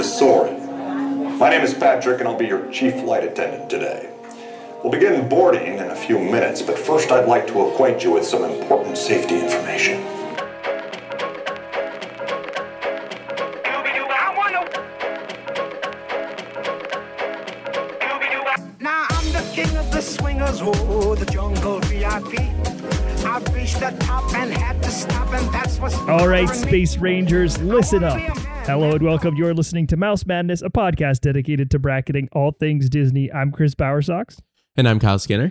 to Soarin'. My name is Patrick, and I'll be your chief flight attendant today. We'll begin boarding in a few minutes, but first I'd like to acquaint you with some important safety information. Now I'm the king of the swingers, oh, the jungle VIP. I've reached the top and had to stop, and that's what's All right. Space Rangers, listen up. Hello and welcome. You're listening to Mouse Madness, a podcast dedicated to bracketing all things Disney. I'm Chris Bowersox, And I'm Kyle Skinner.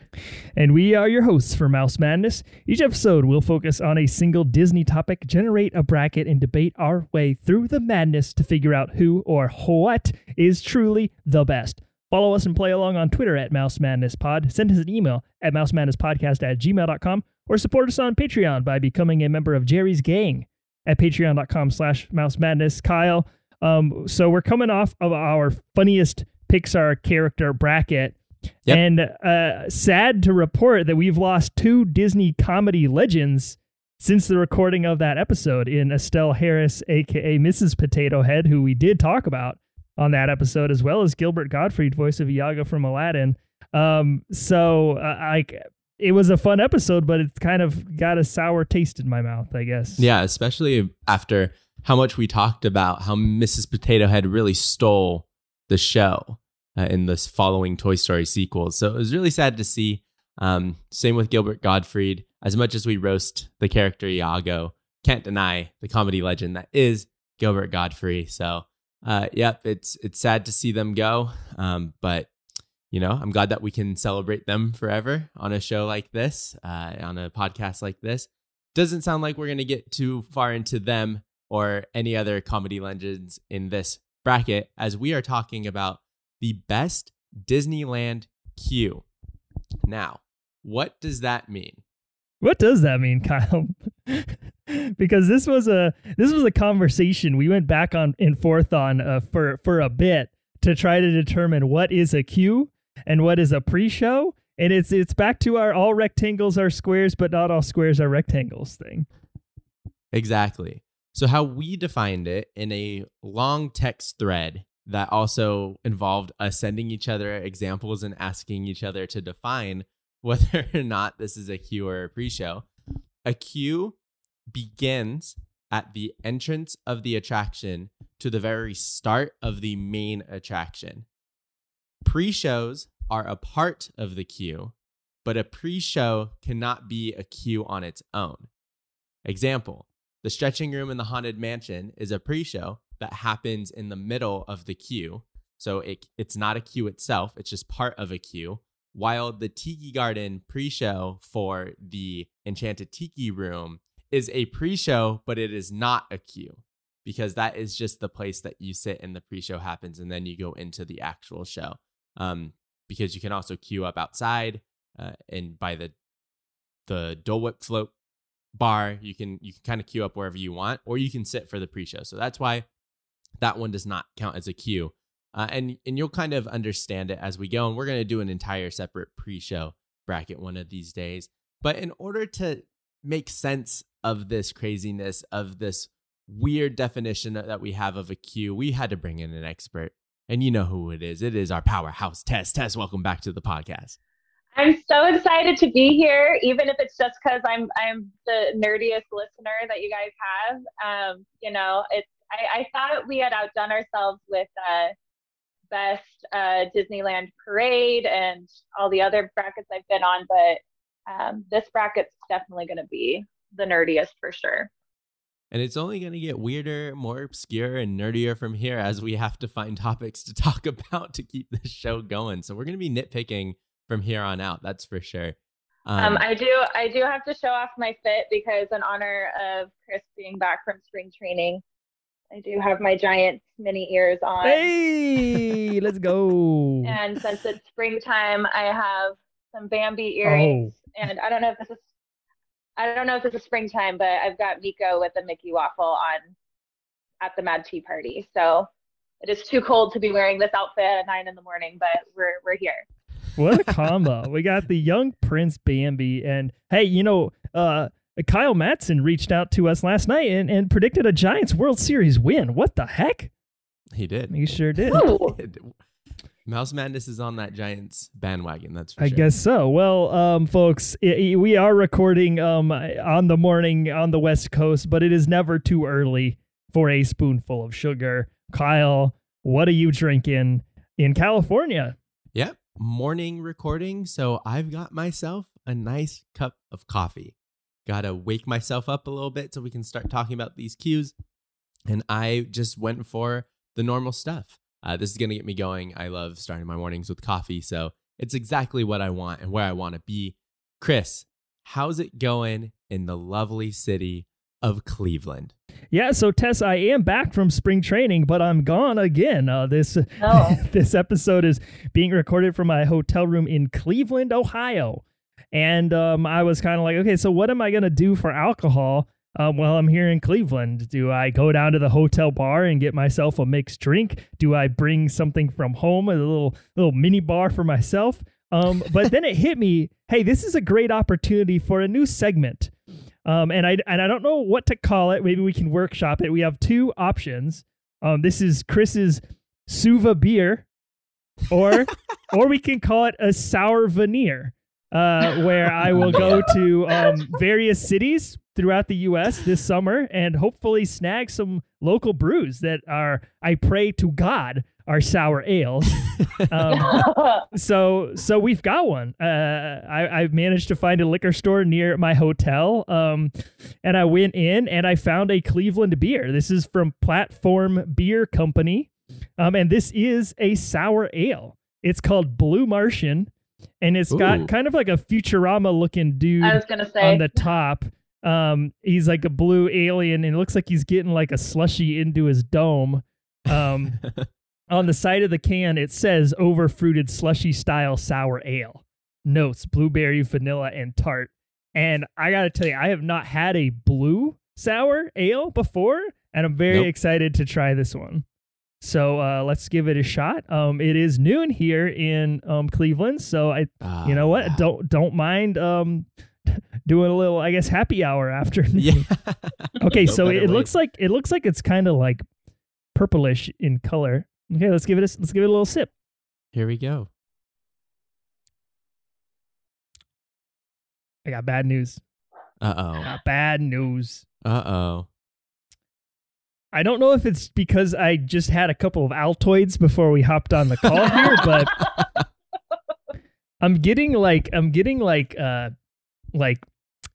and we are your hosts for Mouse Madness. Each episode we'll focus on a single Disney topic, generate a bracket, and debate our way through the madness to figure out who or what is truly the best. Follow us and play along on Twitter at Mouse Madness Pod. Send us an email at mousemadnesspodcast at gmail.com or support us on Patreon by becoming a member of Jerry's Gang at patreon.com slash mouse madness. Kyle, um, so we're coming off of our funniest Pixar character bracket. Yep. And uh, sad to report that we've lost two Disney comedy legends since the recording of that episode in Estelle Harris, aka Mrs. Potato Head, who we did talk about on that episode, as well as Gilbert Gottfried, voice of Iago from Aladdin. Um, so uh, like it was a fun episode, but it's kind of got a sour taste in my mouth, I guess. Yeah, especially after how much we talked about how Mrs. Potato Head really stole the show uh, in this following Toy Story sequels. So it was really sad to see. Um, same with Gilbert Gottfried. As much as we roast the character Iago, can't deny the comedy legend that is Gilbert Gottfried. So, uh, yep, it's it's sad to see them go. Um, but you know, I'm glad that we can celebrate them forever on a show like this, uh, on a podcast like this. Doesn't sound like we're going to get too far into them or any other comedy legends in this bracket, as we are talking about the best Disneyland queue. Now, what does that mean? What does that mean, Kyle? because this was a this was a conversation we went back on and forth on uh, for for a bit to try to determine what is a queue and what is a pre-show, and it's it's back to our all rectangles are squares, but not all squares are rectangles thing. Exactly. So, how we defined it in a long text thread that also involved us sending each other examples and asking each other to define whether or not this is a queue or a pre show. A queue begins at the entrance of the attraction to the very start of the main attraction. Pre shows are a part of the queue, but a pre show cannot be a queue on its own. Example The stretching room in the Haunted Mansion is a pre show that happens in the middle of the queue. So it, it's not a queue itself, it's just part of a queue. While the Tiki Garden pre show for the Enchanted Tiki Room is a pre show, but it is not a queue because that is just the place that you sit and the pre show happens and then you go into the actual show. Um, because you can also queue up outside uh, and by the the Dole Whip float bar, you can you can kind of queue up wherever you want, or you can sit for the pre-show. So that's why that one does not count as a queue. Uh, and and you'll kind of understand it as we go. And we're going to do an entire separate pre-show bracket one of these days. But in order to make sense of this craziness of this weird definition that we have of a queue, we had to bring in an expert. And you know who it is. It is our powerhouse Tess. Tess, welcome back to the podcast. I'm so excited to be here, even if it's just because I'm I'm the nerdiest listener that you guys have. Um, you know, it's I, I thought we had outdone ourselves with uh, best uh, Disneyland parade and all the other brackets I've been on, but um, this bracket's definitely going to be the nerdiest for sure. And it's only going to get weirder, more obscure, and nerdier from here as we have to find topics to talk about to keep this show going. So we're going to be nitpicking from here on out. That's for sure. Um, I do I do have to show off my fit because in honor of Chris being back from spring training, I do have my giant mini ears on. Hey, let's go. And since it's springtime, I have some Bambi earrings. Oh. And I don't know if this is I don't know if this is springtime, but I've got Miko with a Mickey waffle on at the Mad Tea Party. So it is too cold to be wearing this outfit at nine in the morning, but we're we're here. what a combo. we got the young Prince Bambi. And hey, you know, uh, Kyle Matson reached out to us last night and, and predicted a Giants World Series win. What the heck? He did. He sure did. Mouse Madness is on that Giants bandwagon. That's for I sure. guess so. Well, um, folks, we are recording um, on the morning on the West Coast, but it is never too early for a spoonful of sugar. Kyle, what are you drinking in California? Yep. Morning recording. So I've got myself a nice cup of coffee. Gotta wake myself up a little bit so we can start talking about these queues. And I just went for the normal stuff. Uh, this is gonna get me going. I love starting my mornings with coffee. So it's exactly what I want and where I want to be. Chris, how's it going in the lovely city of Cleveland? Yeah, so Tess, I am back from spring training, but I'm gone again. Uh, this Oh. this episode is being recorded from my hotel room in Cleveland, Ohio, and um, I was kind of like, okay, so what am I gonna do for alcohol? Um, well, I'm here in Cleveland. Do I go down to the hotel bar and get myself a mixed drink? Do I bring something from home, a little little mini bar for myself? Um, but then it hit me, hey, this is a great opportunity for a new segment. Um, and I and I don't know what to call it. Maybe we can workshop it. We have two options. Um, this is Chris's Suva beer, or or we can call it a sour veneer, uh, where I will go to um, various cities throughout the U.S. this summer and hopefully snag some local brews that are, I pray to God, are sour ales. Um, so so we've got one. Uh, I I've managed to find a liquor store near my hotel. Um, and I went in and I found a Cleveland beer. This is from Platform Beer Company. Um, and this is a sour ale. It's called Blue Martian, and it's Ooh. got kind of like a Futurama looking dude I was gonna say. on the top. Um, he's like a blue alien, and it looks like he's getting like a slushy into his dome. Um, on the side of the can, it says over fruited slushy style sour ale. Notes blueberry, vanilla, and tart. And I gotta tell you, I have not had a blue sour ale before, and I'm very Nope. excited to try this one. So uh, let's give it a shot. Um, it is noon here in um, Cleveland, so I Ah, you know what? yeah. Don't don't mind um doing a little I guess happy hour after. Yeah. okay, No so it looks like it looks like it's kind of like purplish in color. Okay, let's give it a let's give it a little sip. Here we go. I got bad news. Uh oh. bad news. Uh oh. I don't know if it's because I just had a couple of Altoids before we hopped on the call here, but I'm getting like I'm getting like uh like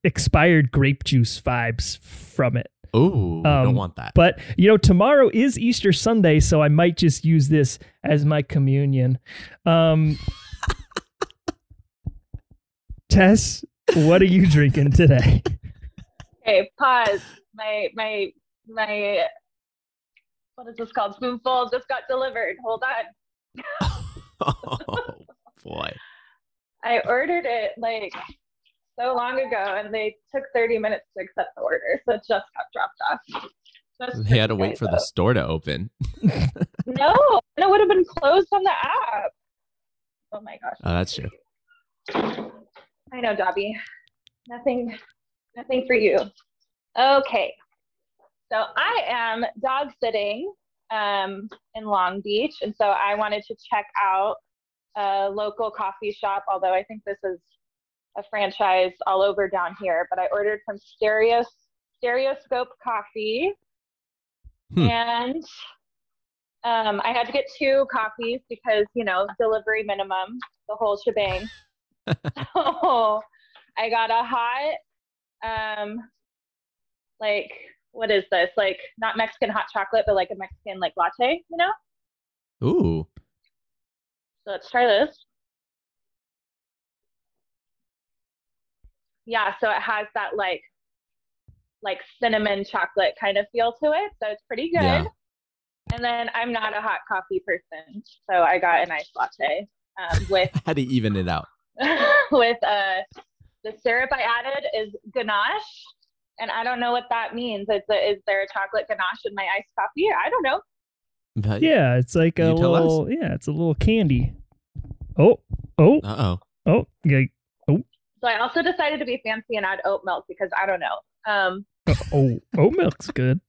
expired grape juice vibes from it. Ooh, Um, don't want that. But you know, tomorrow is Easter Sunday, so I might just use this as my communion. Um, Tess, what are you drinking today? okay, pause. My my my. What is this called? Spoonful just got delivered. Hold on. oh boy. I ordered it like so long ago, and they took 30 minutes to accept the order, so it just got dropped off. They had to wait for the store to open. No, and it would have been closed on the app. Oh my gosh. Oh, that's true. I know, Dobby. Nothing, nothing for you. Okay. So I am dog sitting um, in Long Beach, and so I wanted to check out a local coffee shop. Although I think this is a franchise all over down here, but I ordered from Stereo Stereoscope Coffee, Hmm. and um, I had to get two coffees because you know delivery minimum, the whole shebang. so I got a hot, um, like what is this? Like not Mexican hot chocolate, but like a Mexican like latte, you know? Ooh. So let's try this. Yeah, so it has that like like cinnamon chocolate kind of feel to it. So it's pretty good. Yeah. And then I'm not a hot coffee person, so I got a nice latte um, with Had to even it out. with uh the syrup I added is ganache, and I don't know what that means. Is, is there a chocolate ganache in my iced coffee? I don't know. But, Yeah, it's like a You us. little yeah, it's a little candy. Oh, oh, Uh oh. oh, yeah, So I also decided to be fancy and add oat milk because I don't know. Um, oh, oat milk's good.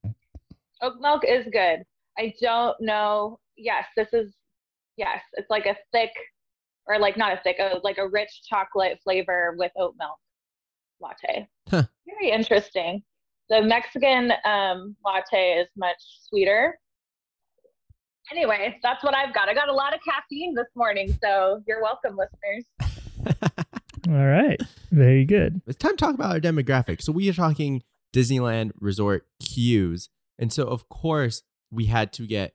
oat milk is good. I don't know. Yes, this is yes. It's like a thick, or like not a thick, uh, like a rich chocolate flavor with oat milk latte. Huh. Very interesting. The Mexican um, latte is much sweeter. Anyway, that's what I've got. I got a lot of caffeine this morning, so you're welcome, listeners. All right. Very good. it's time to talk about our demographic. So we are talking Disneyland resort queues. And so of course we had to get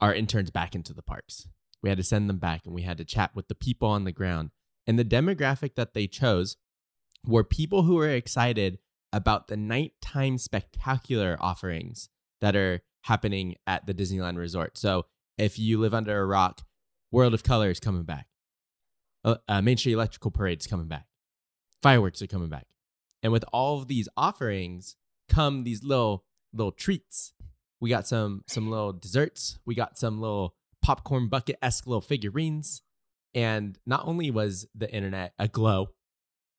our interns back into the parks. We had to send them back and we had to chat with the people on the ground. And the demographic that they chose were people who were excited about the nighttime spectacular offerings that are happening at the Disneyland Resort. So if you live under a rock, World of Color is coming back. Uh, uh, Main Street Electrical Parade is coming back. Fireworks are coming back. And with all of these offerings come these little little treats. We got some some little desserts. We got some little popcorn bucket esque little figurines. And not only was the internet aglow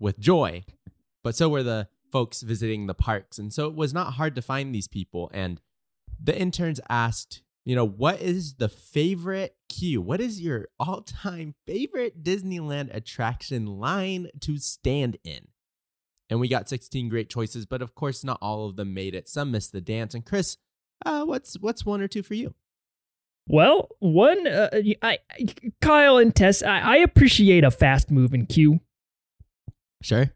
with joy, but so were the folks visiting the parks. And so it was not hard to find these people. And the interns asked, you know, what is the favorite queue? What is your all time favorite Disneyland attraction line to stand in? And we got 16 great choices, but of course, not all of them made it. Some missed the dance. And Chris, uh, what's what's one or two for you? Well, one, uh, I, Kyle and Tess, I, I appreciate a fast moving queue. Sure.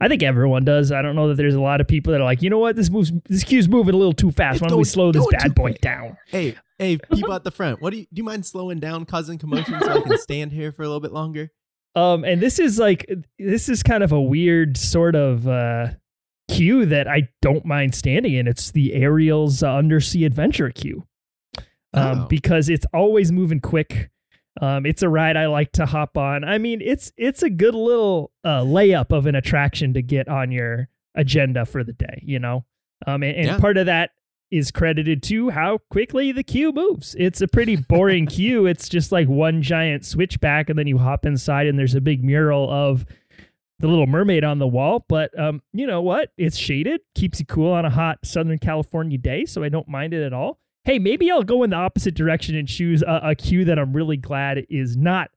I think everyone does. I don't know that there's a lot of people that are like, you know what, this moves, this queue's moving a little too fast. Why don't we slow this bad boy down? Hey, hey, people at the front, what do you do? You mind slowing down, causing commotion, so I can stand here for a little bit longer? Um, and this is like, this is kind of a weird sort of uh, queue that I don't mind standing in. It's the Ariel's uh, Undersea Adventure queue. Um, Oh. because it's always moving quick. Um, it's a ride I like to hop on. I mean, it's it's a good little uh, layup of an attraction to get on your agenda for the day, you know. Um, and, and Yeah. part of that is credited to how quickly the queue moves. It's a pretty boring queue. It's just like one giant switchback, and then you hop inside, and there's a big mural of the Little Mermaid on the wall. But um, you know what? It's shaded, keeps you cool on a hot Southern California day, so I don't mind it at all. Hey, maybe I'll go in the opposite direction and choose a, a queue that I'm really glad is not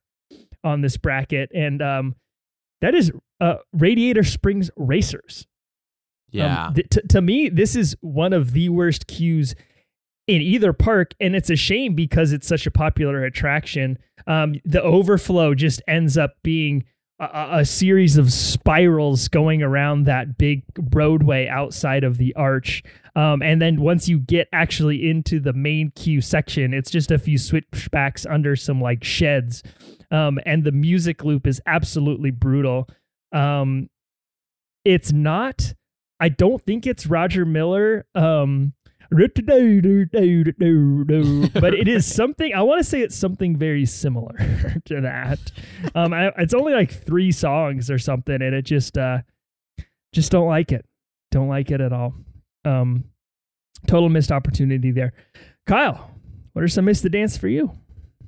on this bracket, and um, that is uh, Radiator Springs Racers. Yeah. Um, th- t- to me, this is one of the worst queues in either park, and it's a shame because it's such a popular attraction. Um, the overflow just ends up being a- a series of spirals going around that big roadway outside of the arch. Um, and then once you get actually into the main queue section, it's just a few switchbacks under some like sheds. Um, and the music loop is absolutely brutal. Um, it's not. I don't think it's Roger Miller. Um, but it is something. I want to say it's something very similar to that. Um, I, it's only like three songs or something, and it just, uh, just don't like it. Don't like it at all. Um, total missed opportunity there. Kyle, what are some missed the dance for you?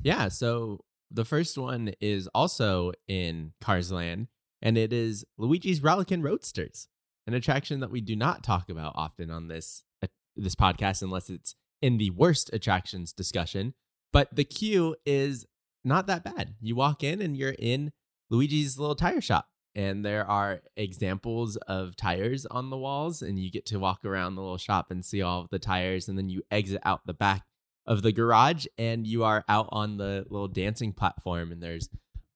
Yeah, so the first one is also in Cars Land, and it is Luigi's Rollickin' Roadsters, an attraction that we do not talk about often on this uh, this podcast unless it's in the worst attractions discussion. But the queue is not that bad. You walk in and you're in Luigi's little tire shop, and there are examples of tires on the walls, and you get to walk around the little shop and see all of the tires, and then you exit out the back of the garage and you are out on the little dancing platform and there's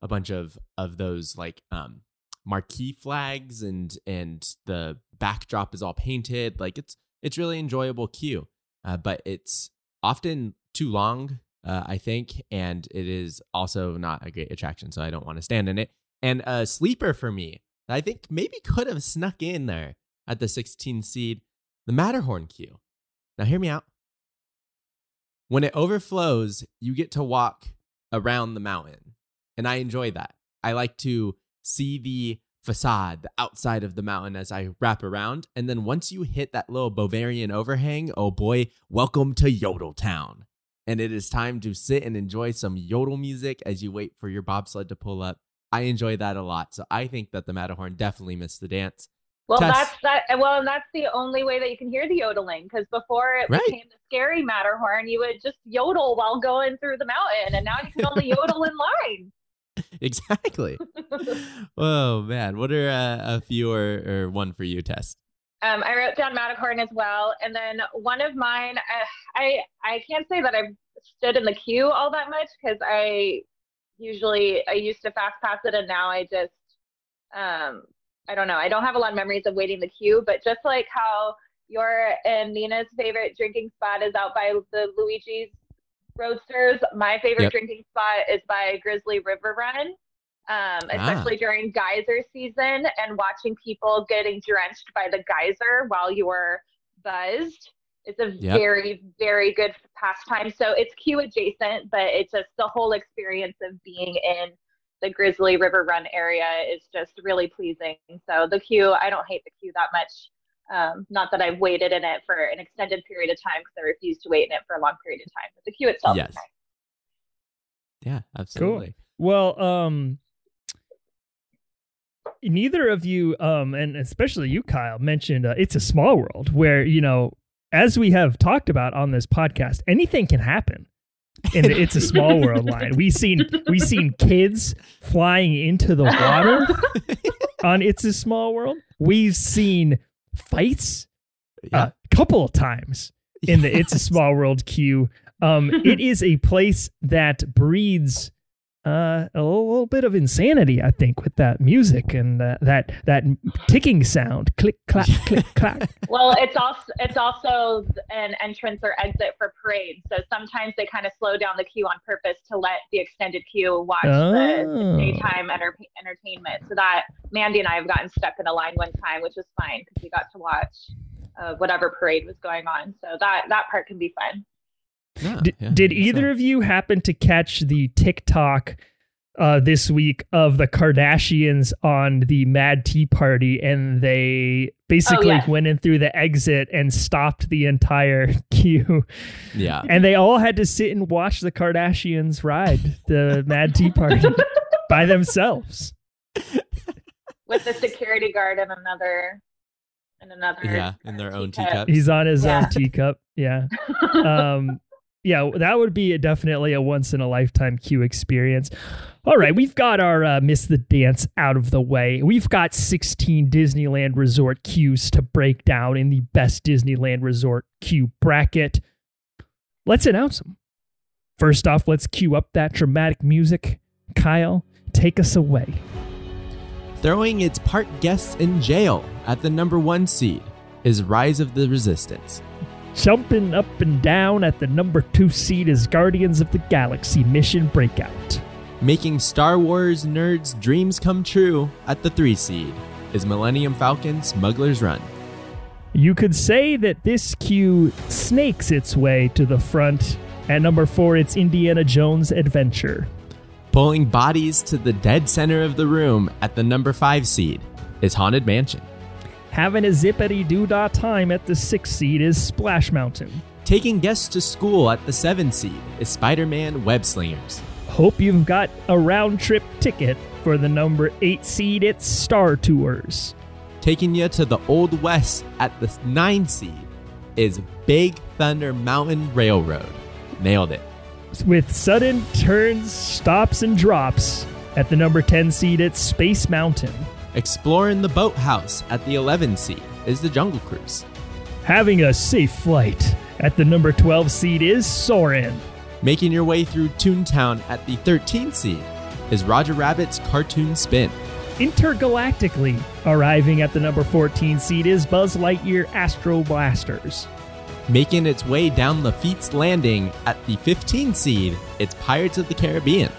a bunch of of those like um marquee flags and and the backdrop is all painted. Like it's it's really enjoyable queue uh, but it's often too long uh, i think and it is also not a great attraction so i don't want to stand in it and a sleeper for me i think maybe could have snuck in there at the 16 seed the matterhorn queue now hear me out when it overflows, you get to walk around the mountain. And I enjoy that. I like to see the facade, the outside of the mountain as I wrap around. And then once you hit that little Bavarian overhang, oh boy, welcome to Yodel Town. And it is time to sit and enjoy some yodel music as you wait for your bobsled to pull up. I enjoy that a lot. So I think that the Matterhorn definitely missed the dance. Well, Tess. that's that. Well, and that's the only way that you can hear the yodeling because before it Right. became the scary Matterhorn, you would just yodel while going through the mountain, and now you can only yodel in line. exactly. oh man, what are uh, a few or, or one for you, Tess? Um, I wrote down Matterhorn as well, and then one of mine. Uh, I I can't say that I've stood in the queue all that much because I usually I used to fast pass it, and now I just um, I don't know. I don't have a lot of memories of waiting the queue, but just like how your and Nina's favorite drinking spot is out by the Luigi's Roadsters, my favorite Yep. drinking spot is by Grizzly River Run. Um, especially during geyser season and watching people getting drenched by the geyser while you're buzzed. It's a Yep. very, very good pastime. So it's queue adjacent, but it's just the whole experience of being in the Grizzly River Run area is just really pleasing. So the queue, I don't hate the queue that much. Um, not that I've waited in it for an extended period of time because I refuse to wait in it for a long period of time. But the queue itself Yes. is nice. Yeah, absolutely. Well, um, neither of you, um, and especially you, Kyle, mentioned uh, it's a small world where you know, as we have talked about on this podcast, anything can happen. In the "It's a Small World" line, we've seen we've seen kids flying into the water on "It's a Small World." We've seen fights Yeah. a couple of times in the "It's a Small World" queue. Um, it is a place that breeds uh, a little, little bit of insanity, I think, with that music and uh, that that ticking sound, click clack, click clack. Well, it's also it's also an entrance or exit for parades. So sometimes they kind of slow down the queue on purpose to let the extended queue watch the, Oh. the daytime enter- entertainment. So that Mandy and I have gotten stuck in a line one time, which was fine because we got to watch uh, whatever parade was going on. So that that part can be fun. Yeah, Did, yeah, did I so. either of you happen to catch the TikTok uh, this week of the Kardashians on the Mad Tea Party, and they basically yes. went in through the exit and stopped the entire queue, Yeah. and they all had to sit and watch the Kardashians ride the Mad Tea Party by themselves. With the security guard and another and another Yeah, in their own teacup. teacup. He's on his Yeah. own teacup. Yeah. um yeah that would be definitely a once in a lifetime queue experience. All right we've got our uh, miss the dance out of the way. We've got 16 disneyland resort queues to break down in the best disneyland resort queue bracket. Let's announce them first off let's cue up that dramatic music. Kyle take us away. Throwing its park guests in jail at the number one seed is Rise of the Resistance. Jumping up and down at the number two seed is guardians of the galaxy mission breakout Making Star Wars nerds' dreams come true at the three seed is Millennium Falcon Smuggler's Run. You could say that this queue snakes its way to the front. At number four, it's Indiana Jones Adventure. Pulling bodies to the dead center of the room at the number five seed is Haunted Mansion. Having a zippity doo dah time at the sixth seed is Splash Mountain. Taking guests to school at the seven seed is Spider Man Web Slingers. Hope you've got a round trip ticket for the number eight seed, it's Star Tours. Taking you to the Old West at the nine seed is Big Thunder Mountain Railroad. Nailed it. With sudden turns, stops, and drops. At the number 10 seed, it's Space Mountain. Exploring the boathouse at the 11 seed is the Jungle Cruise. Having a safe flight. At the number 12 seed is Soarin'. Making your way through Toontown at the 13th seed is Roger Rabbit's Cartoon Spin. Intergalactically, arriving at the number 14 seed is Buzz Lightyear Astro Blasters. Making its way down Lafitte's Landing at the 15th seed, it's Pirates of the Caribbean.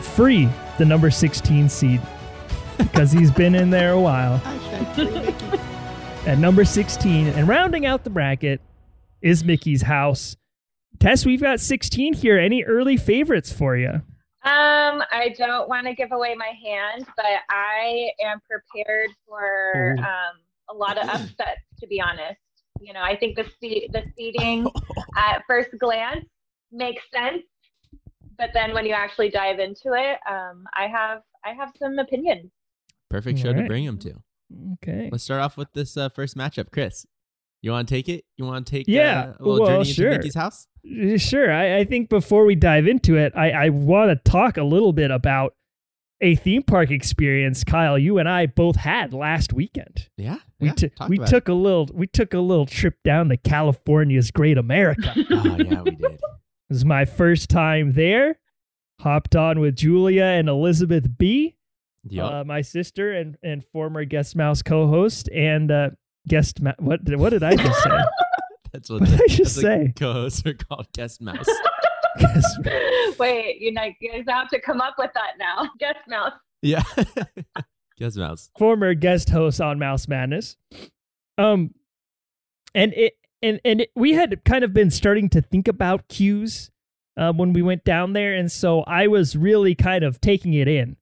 Free, the number 16 seed, because he's been in there a while. At number 16, and rounding out the bracket is Mickey's House. Tess, we've got 16 here. Any early favorites for you? Um, I don't want to give away my hand, but I am prepared for Ooh. um, a lot of upsets. To be honest, you know, I think the se- the seating at first glance makes sense, but then when you actually dive into it, um, I have I have some opinions. Perfect show to bring them to. Okay. Let's start off with this uh, first matchup, Chris. You want to take it? You want to take Yeah, uh, a little well, journey sure. into Mickey's house? Sure. I, I think before we dive into it, I, I want to talk a little bit about a theme park experience, Kyle. You and I both had last weekend. Yeah, We yeah, took talk we took a little we took a little trip down to California's Great America. it. Oh yeah, we did. It was my first time there. Hopped on with Julia and Elizabeth B, Yup. uh, my sister and and former guest mouse co-host and uh, guest ma- what did- what did I just say? that's what, what the, did I just that's say? co-hosts are called guest mouse. Guest- Wait, you know, you guys have to come up with that now. Guest mouse. yeah, guest mouse. former guest host on Mouse Madness. Um, and it and and it, we had kind of been starting to think about queues uh, when we went down there, and so I was really kind of taking it in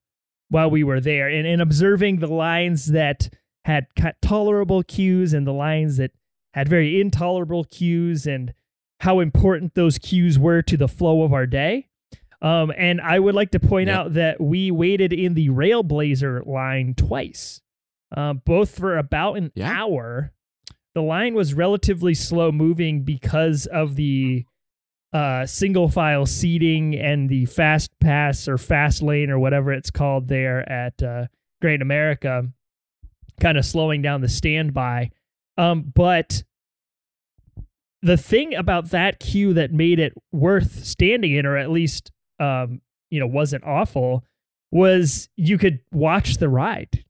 while we were there, and, and observing the lines that had tolerable queues and the lines that had very intolerable queues, and how important those queues were to the flow of our day. Um, and I would like to point Yep. out that we waited in the Railblazer line twice, uh, both for about an Yeah. hour. The line was relatively slow moving because of the uh, single file seating and the fast pass or fast lane or whatever it's called there at uh, Great America, kind of slowing down the standby. Um, but the thing about that queue that made it worth standing in, or at least um, you know, wasn't awful, was you could watch the ride.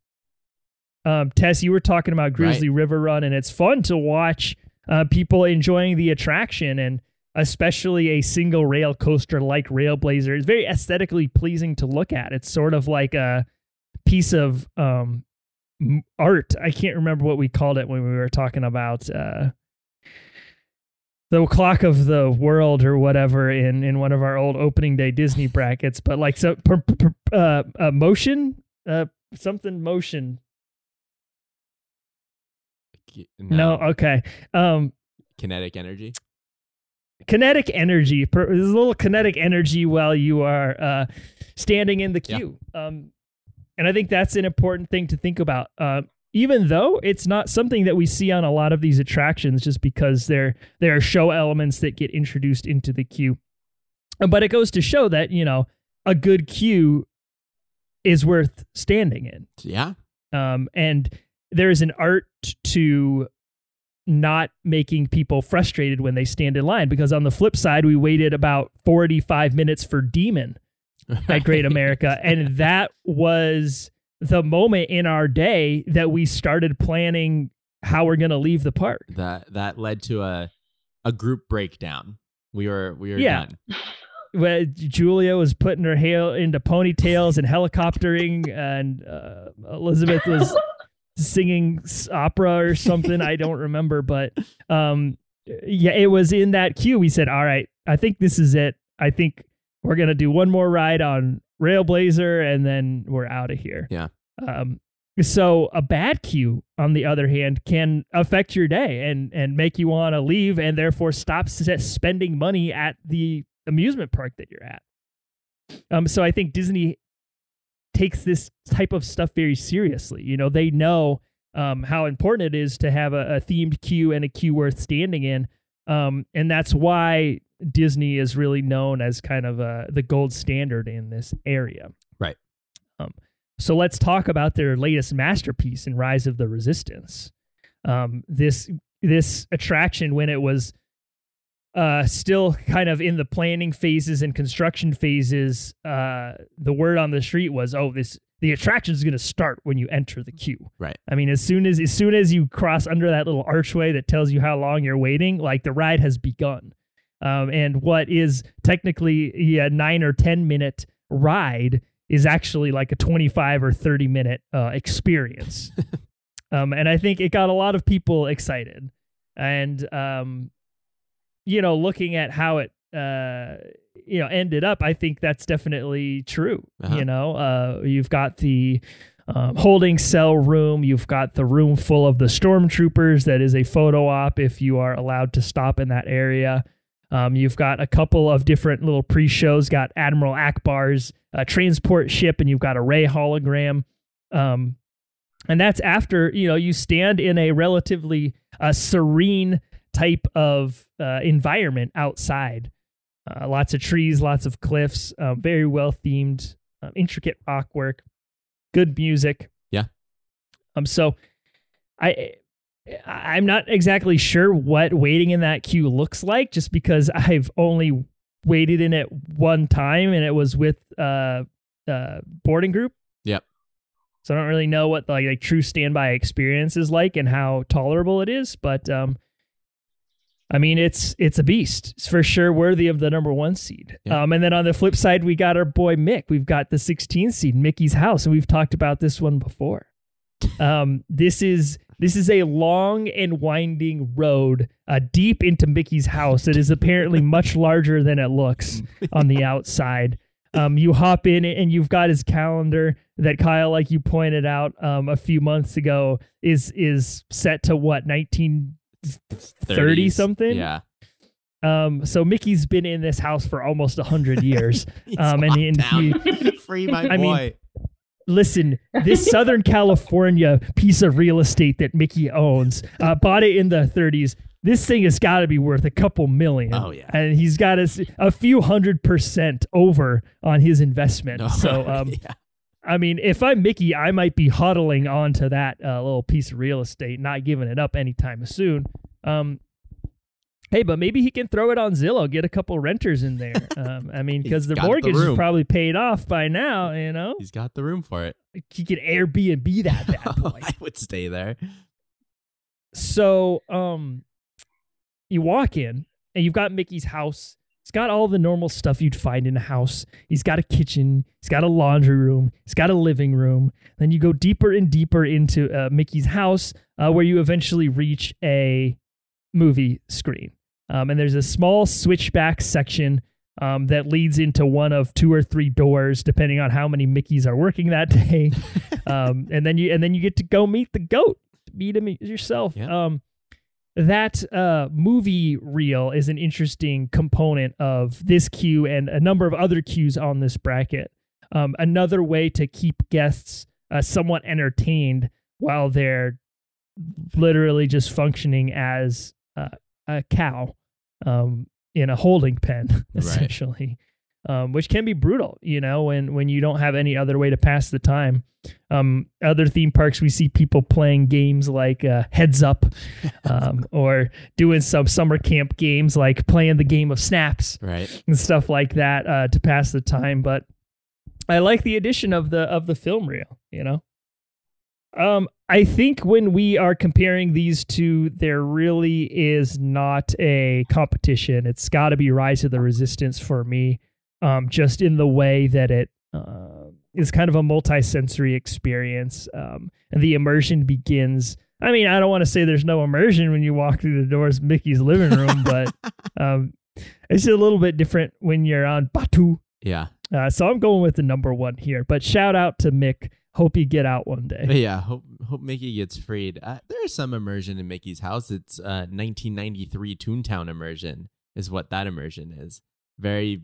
Um, Tess, you were talking about Grizzly River Run, and it's fun to watch uh, people enjoying the attraction, and especially a single rail coaster like Railblazer. It's very aesthetically pleasing to look at. It's sort of like a piece of um, art. I can't remember what we called it when we were talking about uh, the clock of the world or whatever in in one of our old opening day Disney brackets. But like so, per, per, uh, uh, motion, uh, something motion. No, okay. Um, kinetic energy. Kinetic energy. There's a little kinetic energy while you are uh, standing in the Yeah. queue. Um, and I think that's an important thing to think about. Uh, even though it's not something that we see on a lot of these attractions, just because there there are show elements that get introduced into the queue. Uh, But it goes to show that you know a good queue is worth standing in Yeah, um, and there is an art to not making people frustrated when they stand in line because on the flip side we waited about 45 minutes for demon at great america and that was the moment in our day that we started planning how we're going to leave the park that that led to a a group breakdown. We were we were Yeah. done. where Julia was putting her hair into ponytails and helicoptering, and uh, Elizabeth was singing opera or something. I don't remember, but um, yeah, it was in that queue. We said, "All right, I think this is it. I think we're gonna do one more ride on Railblazer, and then we're out of here." Yeah. Um, so a bad queue, on the other hand, can affect your day and and make you want to leave, and therefore stop spending money at the amusement park that you're at. Um, so I think Disney takes this type of stuff very seriously. You know, they know um, how important it is to have a, a themed queue and a queue worth standing in, um, and that's why Disney is really known as kind of uh, the gold standard in this area. Right. Um, so let's talk about their latest masterpiece in Rise of the Resistance. Um, this this attraction when it was uh, still kind of in the planning phases and construction phases, uh, the word on the street was, "Oh, this the attraction is going to start when you enter the queue." Right. I mean, as soon as as soon as you cross under that little archway that tells you how long you're waiting, like the ride has begun. Um, and what is technically a nine or ten minute ride is actually like a twenty five or thirty minute uh, experience. um, and I think it got a lot of people excited. And um, you know, looking at how it uh you know ended up, I think that's definitely true. Uh-huh. You know, uh you've got the um, holding cell room. You've got the room full of the stormtroopers. That is a photo op if you are allowed to stop in that area. Um, you've got a couple of different little pre-shows. Got Admiral Ackbar's uh, transport ship, and you've got a Rey hologram. Um, and that's after you know you stand in a relatively uh, serene type of uh, environment outside. Uh, lots of trees, lots of cliffs, uh, very well themed, um, intricate rock work, good music. Yeah. Um. So, I I'm not exactly sure what waiting in that queue looks like, just because I've only waited in it one time, and it was with uh, uh boarding group. Yep. So I don't really know what the like, like true standby experience is like and how tolerable it is, but um, I mean it's it's a beast. It's for sure worthy of the number one seed. Yeah. Um, and then on the flip side, we got our boy Mick. We've got the 16 seed, Mickey's House, and we've talked about this one before. Um, this is this is a long and winding road uh, deep into Mickey's house that is apparently much larger than it looks on the outside. Um, you hop in and you've got his calendar that Kyle, like you pointed out um, a few months ago, is is set to what nineteen thirty something. Yeah. Um, so Mickey's been in this house for almost a hundred years. Um, and- and down. Free my I mean, boy. Listen, this Southern California piece of real estate that Mickey owns, uh, bought it in the 30s. This thing has got to be worth a couple million. Oh, yeah. and he's got a, a few hundred percent over on his investment. So, um, yeah. I mean, if I'm Mickey, I might be huddling onto that uh, little piece of real estate, not giving it up anytime soon. Um, hey, but maybe he can throw it on Zillow, get a couple renters in there. Um, I mean, because the got the mortgage is probably paid off by now. You know, He's got the room for it. he could Airbnb that bad boy. I would stay there. so, um, you walk in and you've got Mickey's house. It's got all the normal stuff you'd find in a house. He's got a kitchen. He's got a laundry room. He's got a living room. Then you go deeper and deeper into uh, Mickey's house, uh, where you eventually reach a movie screen. Um, and there's a small switchback section um, that leads into one of two or three doors, depending on how many Mickeys are working that day. um, and then you and then you get to go meet the goat, meet him yourself. Yeah. That uh, movie reel is an interesting component of this queue and a number of other queues on this bracket. Um, another way to keep guests uh, somewhat entertained while they're literally just functioning as uh, a cow um, in a holding pen, essentially, um, which can be brutal, you know, when when you don't have any other way to pass the time. Um, other theme parks, we see people playing games like uh, Heads Up, um, or doing some summer camp games like playing the game of Snaps Right. and stuff like that uh, to pass the time. But I like the addition of the of the film reel. You know, um, I think when we are comparing these two, there really is not a competition. It's got to be Rise of the Resistance for me, um, just in the way that it uh, is kind of a multi-sensory experience, um, and the immersion begins. I mean, I don't want to say there's no immersion when you walk through the doors of Mickey's living room, but um, it's a little bit different when you're on Batuu. Yeah. Uh, so I'm going with the number one here. But shout out to Mick. Hope you get out one day. But yeah, hope hope Mickey gets freed. Uh, there's some immersion in Mickey's house. It's uh 1993 Toontown immersion is what that immersion is. Very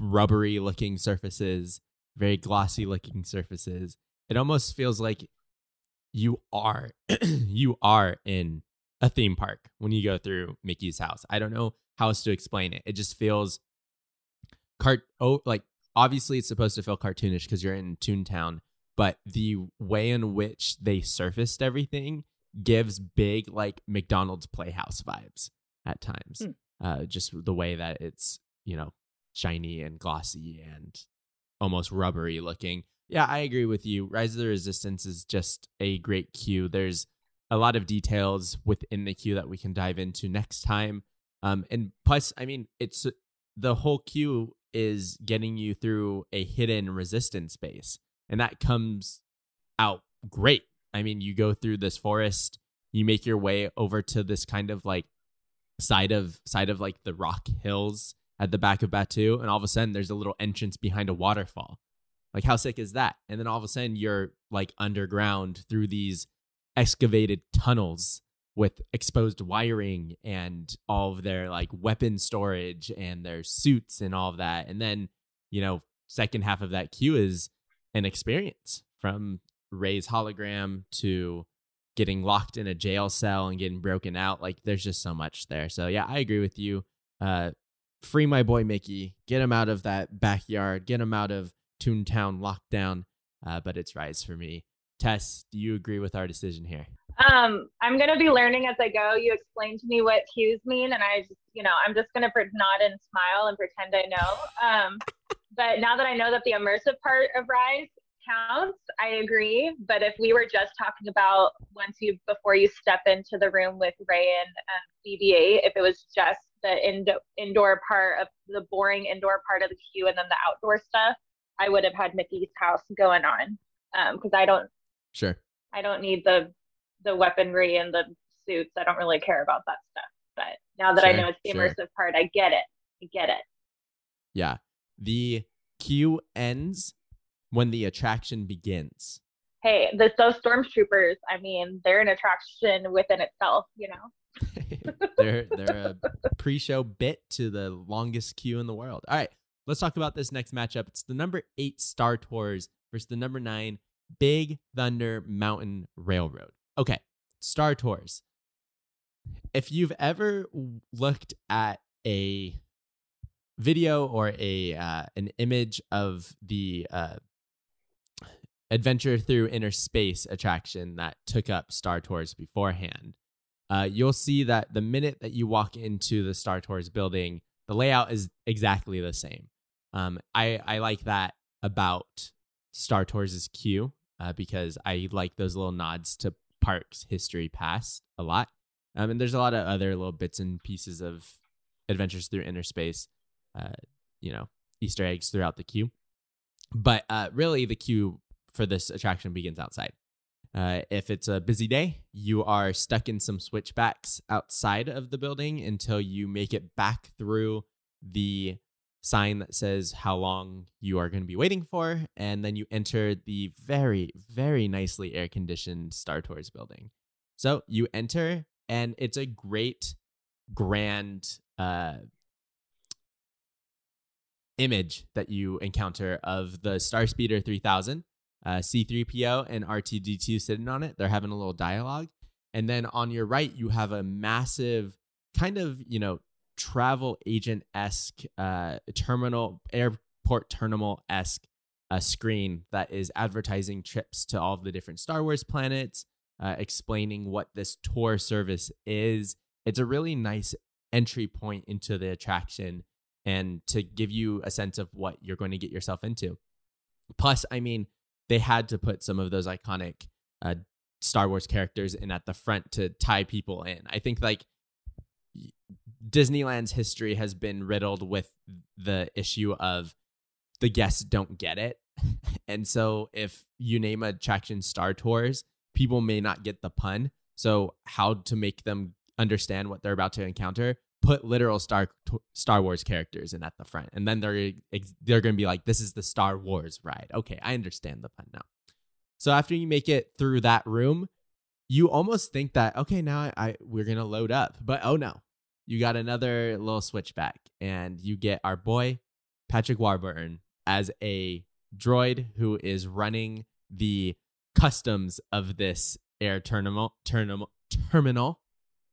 rubbery looking surfaces, very glossy looking surfaces. It almost feels like you are you are in a theme park when you go through Mickey's house. I don't know how else to explain it. It just feels cart oh like obviously it's supposed to feel cartoonish because you're in Toontown, but the way in which they surfaced everything gives big like McDonald's Playhouse vibes at times. Hmm. Uh, just the way that it's you know shiny and glossy and almost rubbery looking. Yeah, I agree with you. Rise of the Resistance is just a great queue. There's a lot of details within the queue that we can dive into next time. Um, and plus, I mean, it's the whole queue is getting you through a hidden resistance base, and that comes out great. I mean, you go through this forest, you make your way over to this kind of like side of side of like the rock hills at the back of Batuu, and all of a sudden there's a little entrance behind a waterfall. Like how sick is that? And then all of a sudden you're like underground through these excavated tunnels with exposed wiring and all of their like weapon storage and their suits and all of that. And then, you know, second half of that queue is an experience from Rey's hologram to getting locked in a jail cell and getting broken out. Like there's just so much there. So yeah, I agree with you. Uh, free my boy Mickey, get him out of that backyard, get him out of Toontown lockdown. Uh, but it's Rise for me. Tess, do you agree with our decision here? Um, I'm gonna be learning as I go. You explain to me what queues mean, and I just, you know, I'm just gonna nod and smile and pretend I know. Um, but now that I know that the immersive part of Rise counts, I agree. But if we were just talking about once you before you step into the room with Rey and um, BB-8, if it was just the indo- indoor part of the boring indoor part of the queue and then the outdoor stuff, I would have had Mickey's house going on because um, I don't. Sure. I don't need the the weaponry and the suits. I don't really care about that stuff. But now that sure, I know it's the sure. immersive part, I get it. I get it. Yeah. The queue ends when the attraction begins. Hey, the those stormtroopers, I mean, they're an attraction within itself, you know. they're they're a pre-show bit to the longest queue in the world. All right, let's talk about this next matchup. It's the number eight Star Tours versus the number nine Big Thunder Mountain Railroad. Okay, Star Tours. If you've ever looked at a video or a uh, an image of the uh, adventure through inner space attraction that took up Star Tours beforehand, uh, you'll see that the minute that you walk into the Star Tours building, the layout is exactly the same. Um, I I like that about Star Tours' queue uh, because I like those little nods to parks history past a lot. Um, and there's a lot of other little bits and pieces of adventures through inner space, uh, you know, Easter eggs throughout the queue. But uh, really, the queue for this attraction begins outside. Uh, if it's a busy day, you are stuck in some switchbacks outside of the building until you make it back through the sign that says how long you are going to be waiting for. And then you enter the very, very nicely air conditioned Star Tours building. So you enter, and it's a great, grand uh, image that you encounter of the Starspeeder 3000 uh, C3PO and R2D2 sitting on it. They're having a little dialogue. And then on your right, you have a massive kind of, you know, travel agent esque uh, terminal, airport terminal esque uh, screen that is advertising trips to all of the different Star Wars planets, uh, explaining what this tour service is. It's a really nice entry point into the attraction and to give you a sense of what you're going to get yourself into. Plus, I mean, they had to put some of those iconic uh, Star Wars characters in at the front to tie people in. I think like Disneyland's history has been riddled with the issue of the guests don't get it. and so if you name attraction Star Tours, people may not get the pun. So how to make them understand what they're about to encounter? Put literal Star Star Wars characters in at the front, and then they're they're going to be like, "This is the Star Wars ride." Okay, I understand the pun now. So after you make it through that room, you almost think that okay, now I, I we're gonna load up, but oh no, you got another little switchback, and you get our boy Patrick Warburton as a droid who is running the customs of this air terminal terminal terminal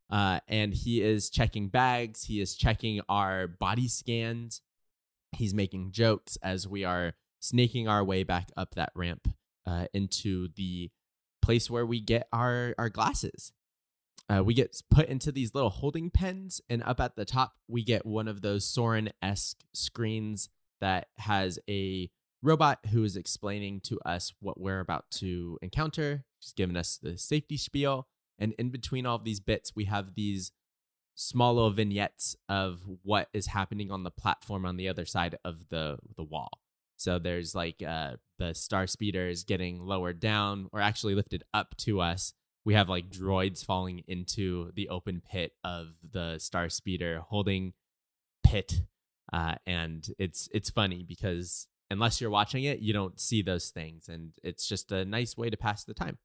uh, and he is checking bags he is checking our body scans he's making jokes as we are snaking our way back up that ramp uh, into the place where we get our our glasses uh, we get put into these little holding pens, and up at the top, we get one of those Soarin' esque screens that has a robot who is explaining to us what we're about to encounter. She's giving us the safety spiel. And in between all of these bits, we have these small little vignettes of what is happening on the platform on the other side of the, the wall. So there's like uh, the star speeder is getting lowered down or actually lifted up to us. We have like droids falling into the open pit of the star speeder holding pit. Uh, and it's it's funny because unless you're watching it you don't see those things. And it's just a nice way to pass the time.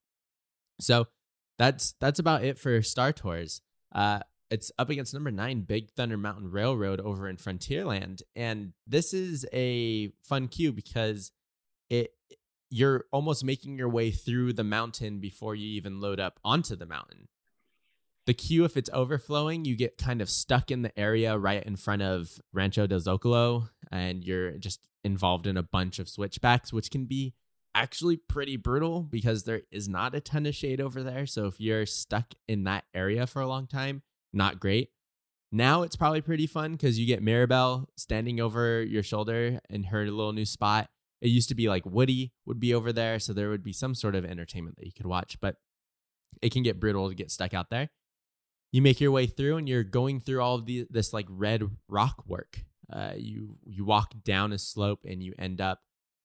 So that's that's about it for star tours uh, it's up against number nine big thunder mountain railroad over in frontierland and this is a fun queue because it you're almost making your way through the mountain before you even load up onto the mountain. The queue, if it's overflowing, you get kind of stuck in the area right in front of Rancho del Zocalo, and you're just involved in a bunch of switchbacks, which can be actually pretty brutal because there is not a ton of shade over there. So if you're stuck in that area for a long time, not great. Now it's probably pretty fun because you get Mirabel standing over your shoulder in her little new spot. It used to be like Woody would be over there, so there would be some sort of entertainment that you could watch, but it can get brutal to get stuck out there. You make your way through, and you're going through all of the, this like red rock work. Uh, you you walk down a slope, and you end up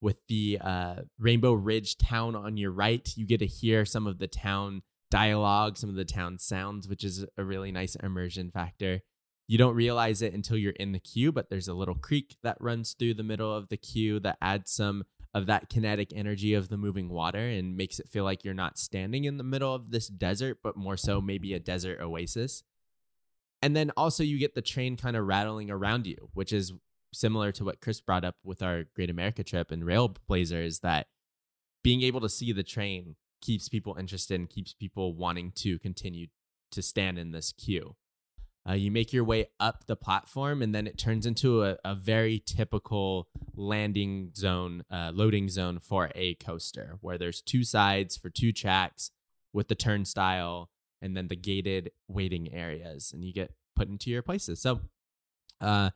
with the uh, Rainbow Ridge town on your right. You get to hear some of the town dialogue, some of the town sounds, which is a really nice immersion factor. You don't realize it until you're in the queue, but there's a little creek that runs through the middle of the queue that adds some of that kinetic energy of the moving water and makes it feel like you're not standing in the middle of this desert, but more so maybe a desert oasis. And then also you get the train kind of rattling around you, which is similar to what Chris brought up with our Great America trip and Railblazer is that being able to see the train keeps people interested and keeps people wanting to continue to stand in this queue. Uh, you make your way up the platform, and then it turns into a, a very typical landing zone, uh, loading zone for a coaster, where there's two sides for two tracks with the turnstile and then the gated waiting areas, and you get put into your places. So, uh,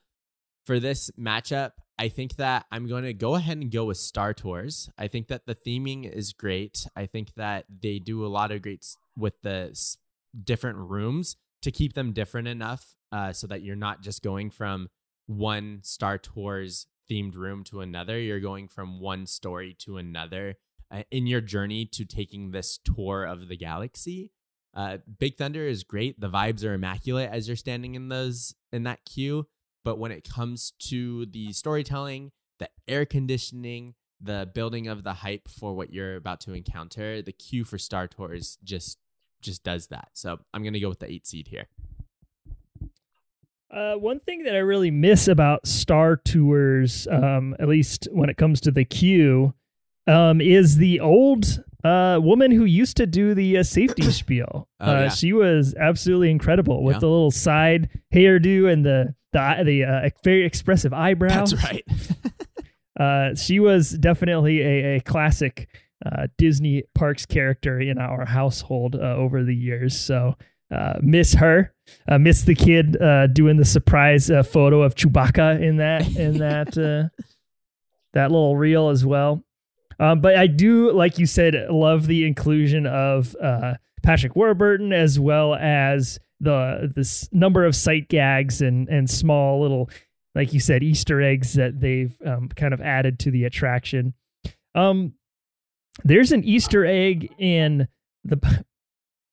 for this matchup, I think that I'm going to go ahead and go with Star Tours. I think that the theming is great. I think that they do a lot of great with the different rooms to keep them different enough uh, so that you're not just going from one Star Tours themed room to another. You're going from one story to another uh, in your journey to taking this tour of the galaxy. Uh, Big Thunder is great. The vibes are immaculate as you're standing in those in that queue. But when it comes to the storytelling, the air conditioning, the building of the hype for what you're about to encounter, the queue for Star Tours just just does that. So I'm gonna go with the eight seed here. Uh, one thing that I really miss about Star Tours, um, at least when it comes to the queue, um, is the old uh, woman who used to do the uh, safety spiel. Oh, uh, yeah. She was absolutely incredible with Yeah. the little side hairdo and the the the uh, very expressive eyebrows. That's right. Uh, she was definitely a, a classic uh, Disney parks character in our household uh, over the years. So uh, miss her, uh, miss the kid uh, doing the surprise uh, photo of Chewbacca in that in that uh, that little reel as well. Um, but I do, like you said, love the inclusion of uh, Patrick Warburton as well as the this number of sight gags and and small little like you said, Easter eggs that they've um, kind of added to the attraction. Um, there's an Easter egg in the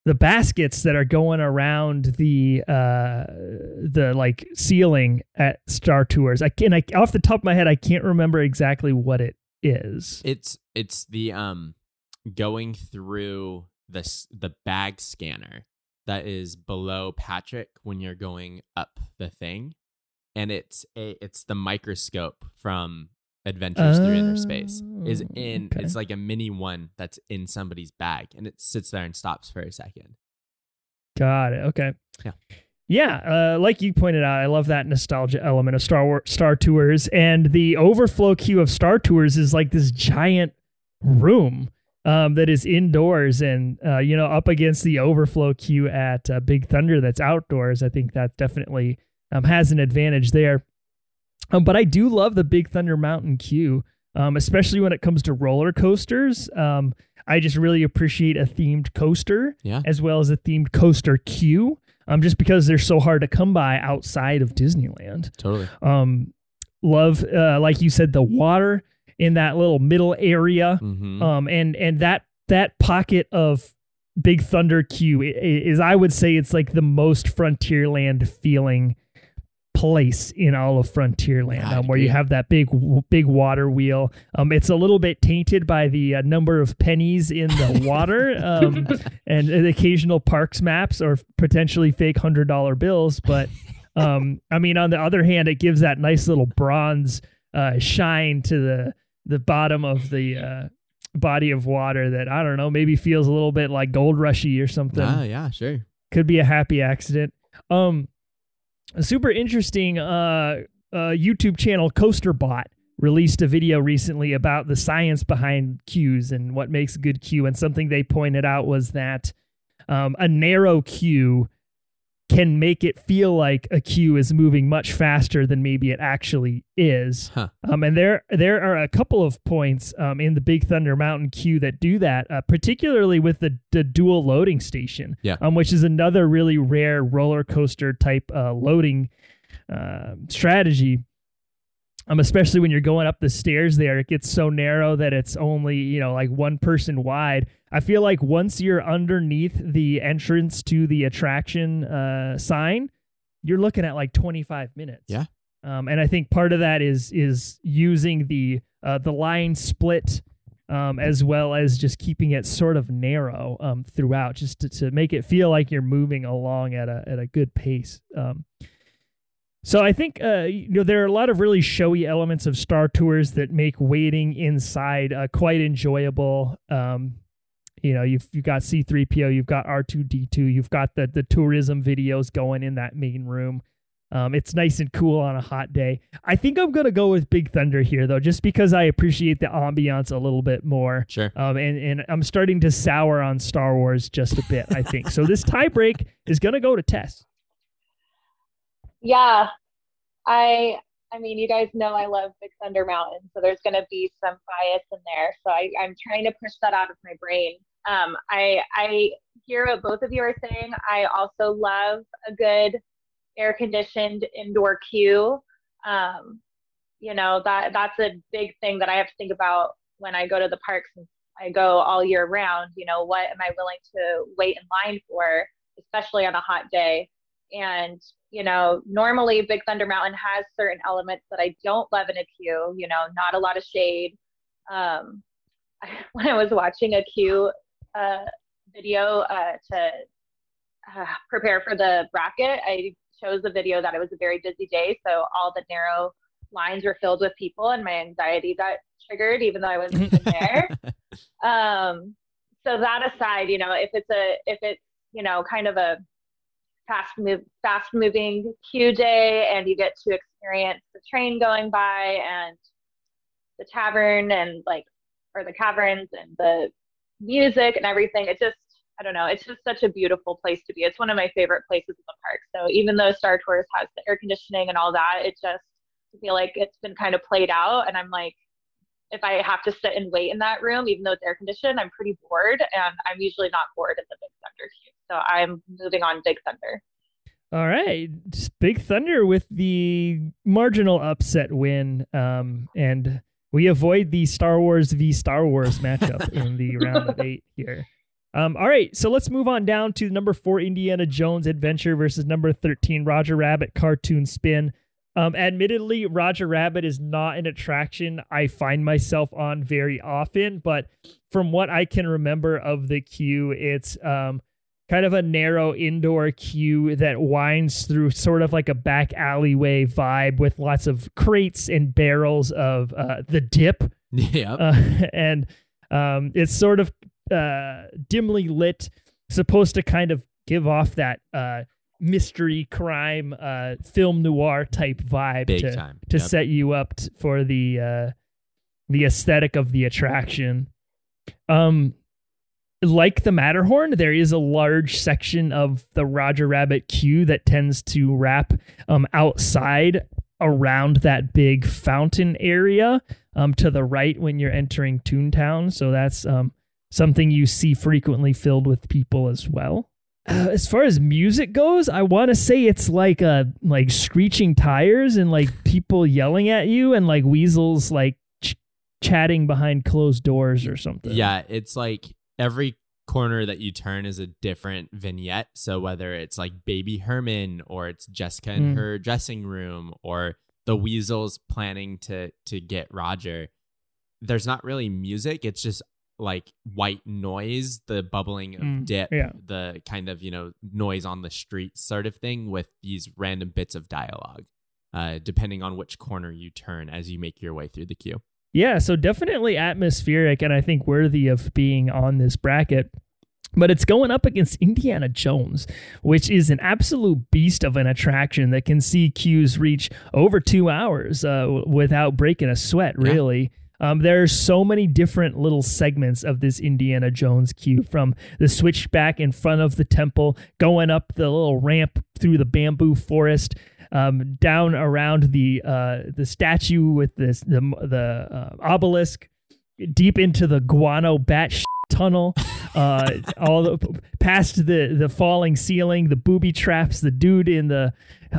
the baskets that are going around the uh the like ceiling at Star Tours. I can I off the top of my head I can't remember exactly what it is. It's it's the um going through this the bag scanner that is below Patrick when you're going up the thing. And it's a it's the microscope from Adventures Through Inner Space. Is Oh, in okay. it's like a mini one that's in somebody's bag and it sits there and stops for a second. Got it. Okay. Yeah. Yeah, uh, like you pointed out, I love that nostalgia element of Star Wars, Star Tours, and the overflow queue of Star Tours is like this giant room um, that is indoors, and uh, you know, up against the overflow queue at uh, Big Thunder that's outdoors. I think that definitely um, has an advantage there. Um, but I do love the Big Thunder Mountain queue, um, especially when it comes to roller coasters. Um, I just really appreciate a themed coaster Yeah. as well as a themed coaster queue, um, just because they're so hard to come by outside of Disneyland. Totally. Um, love, uh, like you said, the water in that little middle area, Mm-hmm. um, and and that that pocket of Big Thunder i- is, I would say, it's like the most Frontierland feeling place in all of Frontierland, I um, where you have that big big water wheel. Um, it's a little bit tainted by the uh, number of pennies in the water, um, and the occasional parks maps or potentially fake hundred dollar bills. But um, I mean, on the other hand, it gives that nice little bronze uh, shine to the the bottom of the uh, body of water that I don't know, maybe feels a little bit like gold rushy or something. Ah, yeah, sure. Could be a happy accident. Um, a super interesting uh, uh YouTube channel Coaster Bot released a video recently about the science behind queues and what makes a good queue. And something they pointed out was that um, a narrow queue can make it feel like a queue is moving much faster than maybe it actually is. Huh. Um, and there there are a couple of points um, in the Big Thunder Mountain queue that do that, uh, particularly with the, the dual loading station, Yeah. um, which is another really rare roller coaster type uh, loading uh, strategy. Um, especially when you're going up the stairs there, it gets so narrow that it's only, you know, like one person wide. I feel like once you're underneath the entrance to the attraction uh, sign, you're looking at like 25 minutes. Yeah. Um, and I think part of that is is using the uh, the line split um, as well as just keeping it sort of narrow um, throughout, just to, to make it feel like you're moving along at a at a good pace. Um, so I think uh, you know there are a lot of really showy elements of Star Tours that make waiting inside uh, quite enjoyable. Um, you know, you've you've got C3PO, you've got R2D2, you've got the the tourism videos going in that main room. Um, it's nice and cool on a hot day. I think I'm gonna go with Big Thunder here though, just because I appreciate the ambiance a little bit more. Sure. Um, and, and I'm starting to sour on Star Wars just a bit, I think. so this tie break is gonna go to Tess. Yeah, I I mean, you guys know I love Big Thunder Mountain, so there's going to be some bias in there. So I, I'm trying to push that out of my brain. Um, I I hear what both of you are saying. I also love a good air conditioned indoor queue. Um, you know that that's a big thing that I have to think about when I go to the parks. I go all year round. You know, what am I willing to wait in line for, especially on a hot day? And you know, normally Big Thunder Mountain has certain elements that I don't love in a queue. You know, not a lot of shade. Um, when I was watching a queue uh, video uh, to uh, prepare for the bracket, I chose a video that it was a very busy day, so all the narrow lines were filled with people, and my anxiety got triggered, even though I wasn't even there. Um, so that aside, you know, if it's a if it's you know kind of a fast move fast moving queue day and you get to experience the train going by and the tavern and like or the caverns and the music and everything. It just i don't know it's just such a beautiful place to be. It's one of my favorite places in the park. So even though star tours has the air conditioning and all that it just I feel like it's been kind of played out and i'm like if i have to sit and wait in that room even though it's air conditioned i'm pretty bored and i'm usually not bored in the big thunder queue so I'm moving on Big Thunder. All right, Big Thunder with the marginal upset win, um, and we avoid the Star Wars v Star Wars matchup in the round of eight here. Um, all right, so let's move on down to number four, Indiana Jones Adventure versus number thirteen, Roger Rabbit Cartoon Spin. Um, admittedly, Roger Rabbit is not an attraction I find myself on very often, but from what I can remember of the queue, it's um, kind of a narrow indoor queue that winds through sort of like a back alleyway vibe with lots of crates and barrels of uh, the dip. yeah. Uh, and um, it's sort of uh, dimly lit, supposed to kind of give off that uh, mystery crime uh, film noir type vibe Big to, time. to Yep. set you up t- for the uh, the aesthetic of the attraction. Um, like the Matterhorn, there is a large section of the Roger Rabbit queue that tends to wrap um, outside around that big fountain area um, to the right when you're entering Toontown. So that's um, something you see frequently filled with people as well. Uh, as far as music goes, I want to say it's like uh like screeching tires and like people yelling at you and like weasels like ch- chatting behind closed doors or something. Yeah, it's like every corner that you turn is a different vignette. So whether it's like Baby Herman or it's Jessica in Mm. her dressing room or the weasels planning to to get Roger, there's not really music. It's just like white noise, the bubbling of Mm, dip, yeah. the kind of, you know, noise on the street sort of thing with these random bits of dialogue. Uh, depending on which corner you turn as you make your way through the queue. Yeah, so definitely atmospheric and I think worthy of being on this bracket. But it's going up against Indiana Jones, which is an absolute beast of an attraction that can see queues reach over two hours uh, without breaking a sweat, Yeah. Um, there are so many different little segments of this Indiana Jones queue from the switchback in front of the temple, going up the little ramp through the bamboo forest, um, down around the uh, the statue with this the the uh, obelisk, deep into the guano bat tunnel, uh, all the past the the falling ceiling, the booby traps, the dude in the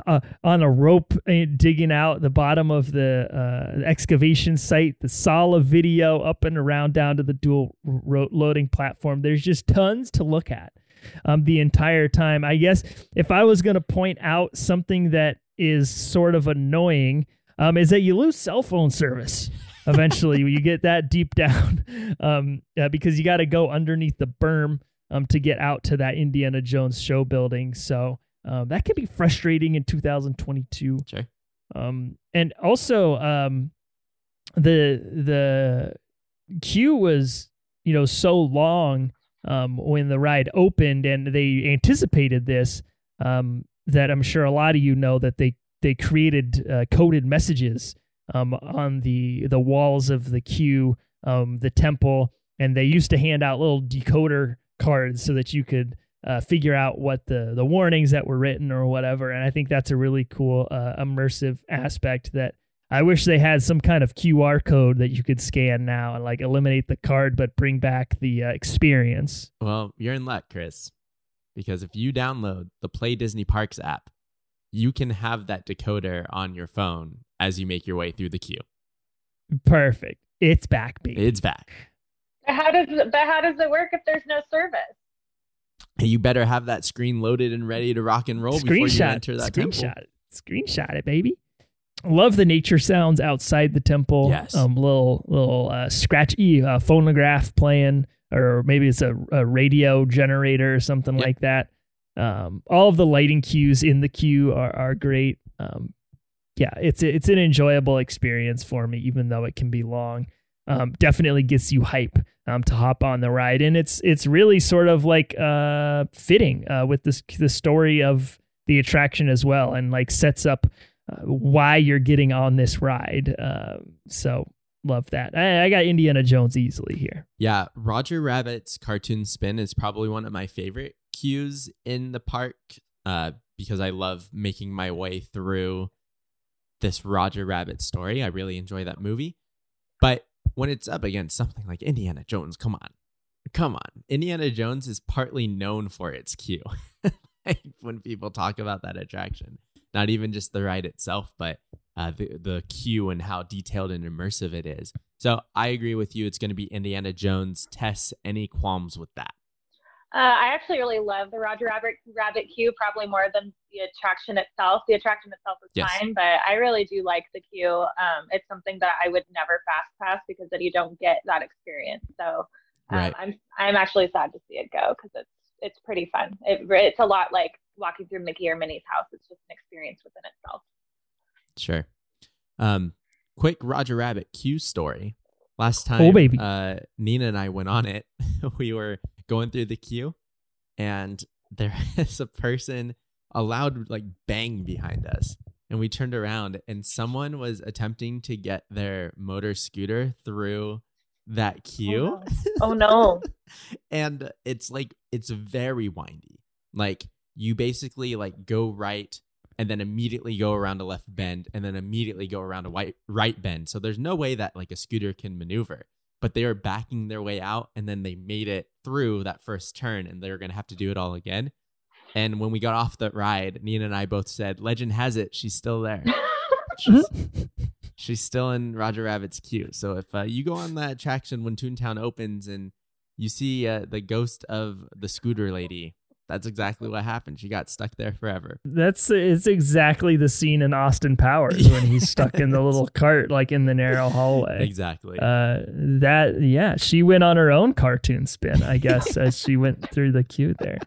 uh, on a rope uh, digging out the bottom of the uh, excavation site, the Sallah video up and around down to the dual ro- loading platform. There's just tons to look at um, the entire time. I guess if I was going to point out something that is sort of annoying, um, is that you lose cell phone service eventually you get that deep down um, uh, because you got to go underneath the berm um, to get out to that Indiana Jones show building. So um, that can be frustrating in 2022. Sure. Um, and also, um, the the queue was you know so long um, when the ride opened, and they anticipated this. Um, that I'm sure a lot of you know that they they created uh, coded messages um, on the the walls of the queue, um, the temple, and they used to hand out little decoder cards so that you could uh, figure out what the the warnings that were written or whatever. And I think that's a really cool uh, immersive aspect that I wish they had some kind of QR code that you could scan now and like eliminate the card but bring back the uh, experience. Well, you're in luck, Chris, because if you download the Play Disney Parks app, you can have that decoder on your phone as you make your way through the queue. Perfect. It's back, baby. It's back. But how does but how does it work if there's no service? You better have that screen loaded and ready to rock and roll before you enter that temple. screenshot, screenshot it, baby. Love the nature sounds outside the temple. Yes. Um, little little uh, scratchy uh, phonograph playing, or maybe it's a, a radio generator or something Yep. like that. Um, all of the lighting cues in the queue are are great. Um, yeah, it's it's an enjoyable experience for me, even though it can be long. Um, definitely gets you hype um, to hop on the ride, and it's it's really sort of like uh, fitting uh, with this the story of the attraction as well, and like sets up uh, why you're getting on this ride. Uh, so love that. I, I got Indiana Jones easily here. Yeah, Roger Rabbit's cartoon spin is probably one of my favorite cues in the park uh, because I love making my way through this Roger Rabbit story. I really enjoy that movie. But when it's up against something like Indiana Jones, come on. Come on. Indiana Jones is partly known for its queue. like when people talk about that attraction, not even just the ride itself, but uh, the, the queue and how detailed and immersive it is. So I agree with you. It's going to be Indiana Jones. Tess, any qualms with that? Uh, I actually really love the Roger Rabbit Rabbit queue, probably more than the attraction itself. The attraction itself is Yes. fine, but I really do like the queue. Um, it's something that I would never fast pass because then you don't get that experience. So um, Right. I'm I'm actually sad to see it go because it's it's pretty fun. It, it's a lot like walking through Mickey or Minnie's house. It's just an experience within itself. Sure. Um, quick Roger Rabbit queue story. Last time, Oh, baby. uh, Nina and I went on it. we were going through the queue, and there is a person, a loud like bang behind us, and we turned around, and someone was attempting to get their motor scooter through that oh, queue. Oh no! and it's like it's very windy. Like you basically like go right and then immediately go around a left bend and then immediately go around a white right bend. So there's no way that like a scooter can maneuver but they are backing their way out and then they made it through that first turn and they're going to have to do it all again and when we got off the ride nina and i both said legend has it she's still there she's, she's still in Roger Rabbit's queue. So if uh, you go on that attraction when Toontown opens and you see uh, the ghost of the scooter lady, that's exactly what happened. She got stuck there forever. That's it's exactly the scene in Austin Powers when he's stuck in the little cart, like in the narrow hallway. Exactly. Uh, that yeah, she went on her own cartoon spin, I guess, as she went through the queue there.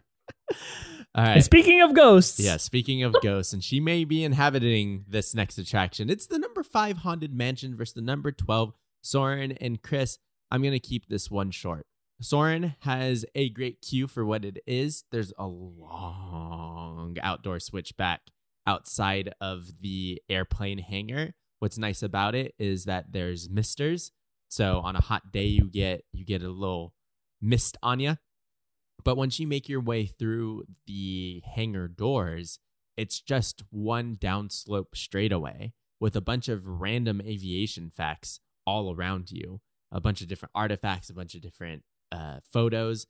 All And speaking of ghosts, Yeah, speaking of ghosts, and she may be inhabiting this next attraction. It's the number five haunted mansion versus the number 12 Soarin' and Chris, I'm going to keep this one short. Soarin' has a great queue for what it is. There's a long outdoor switchback outside of the airplane hangar. What's nice about it is that there's misters. So on a hot day you get you get a little mist on you. But once you make your way through the hangar doors, it's just one downslope straightaway with a bunch of random aviation facts all around you, a bunch of different artifacts, a bunch of different uh, photos,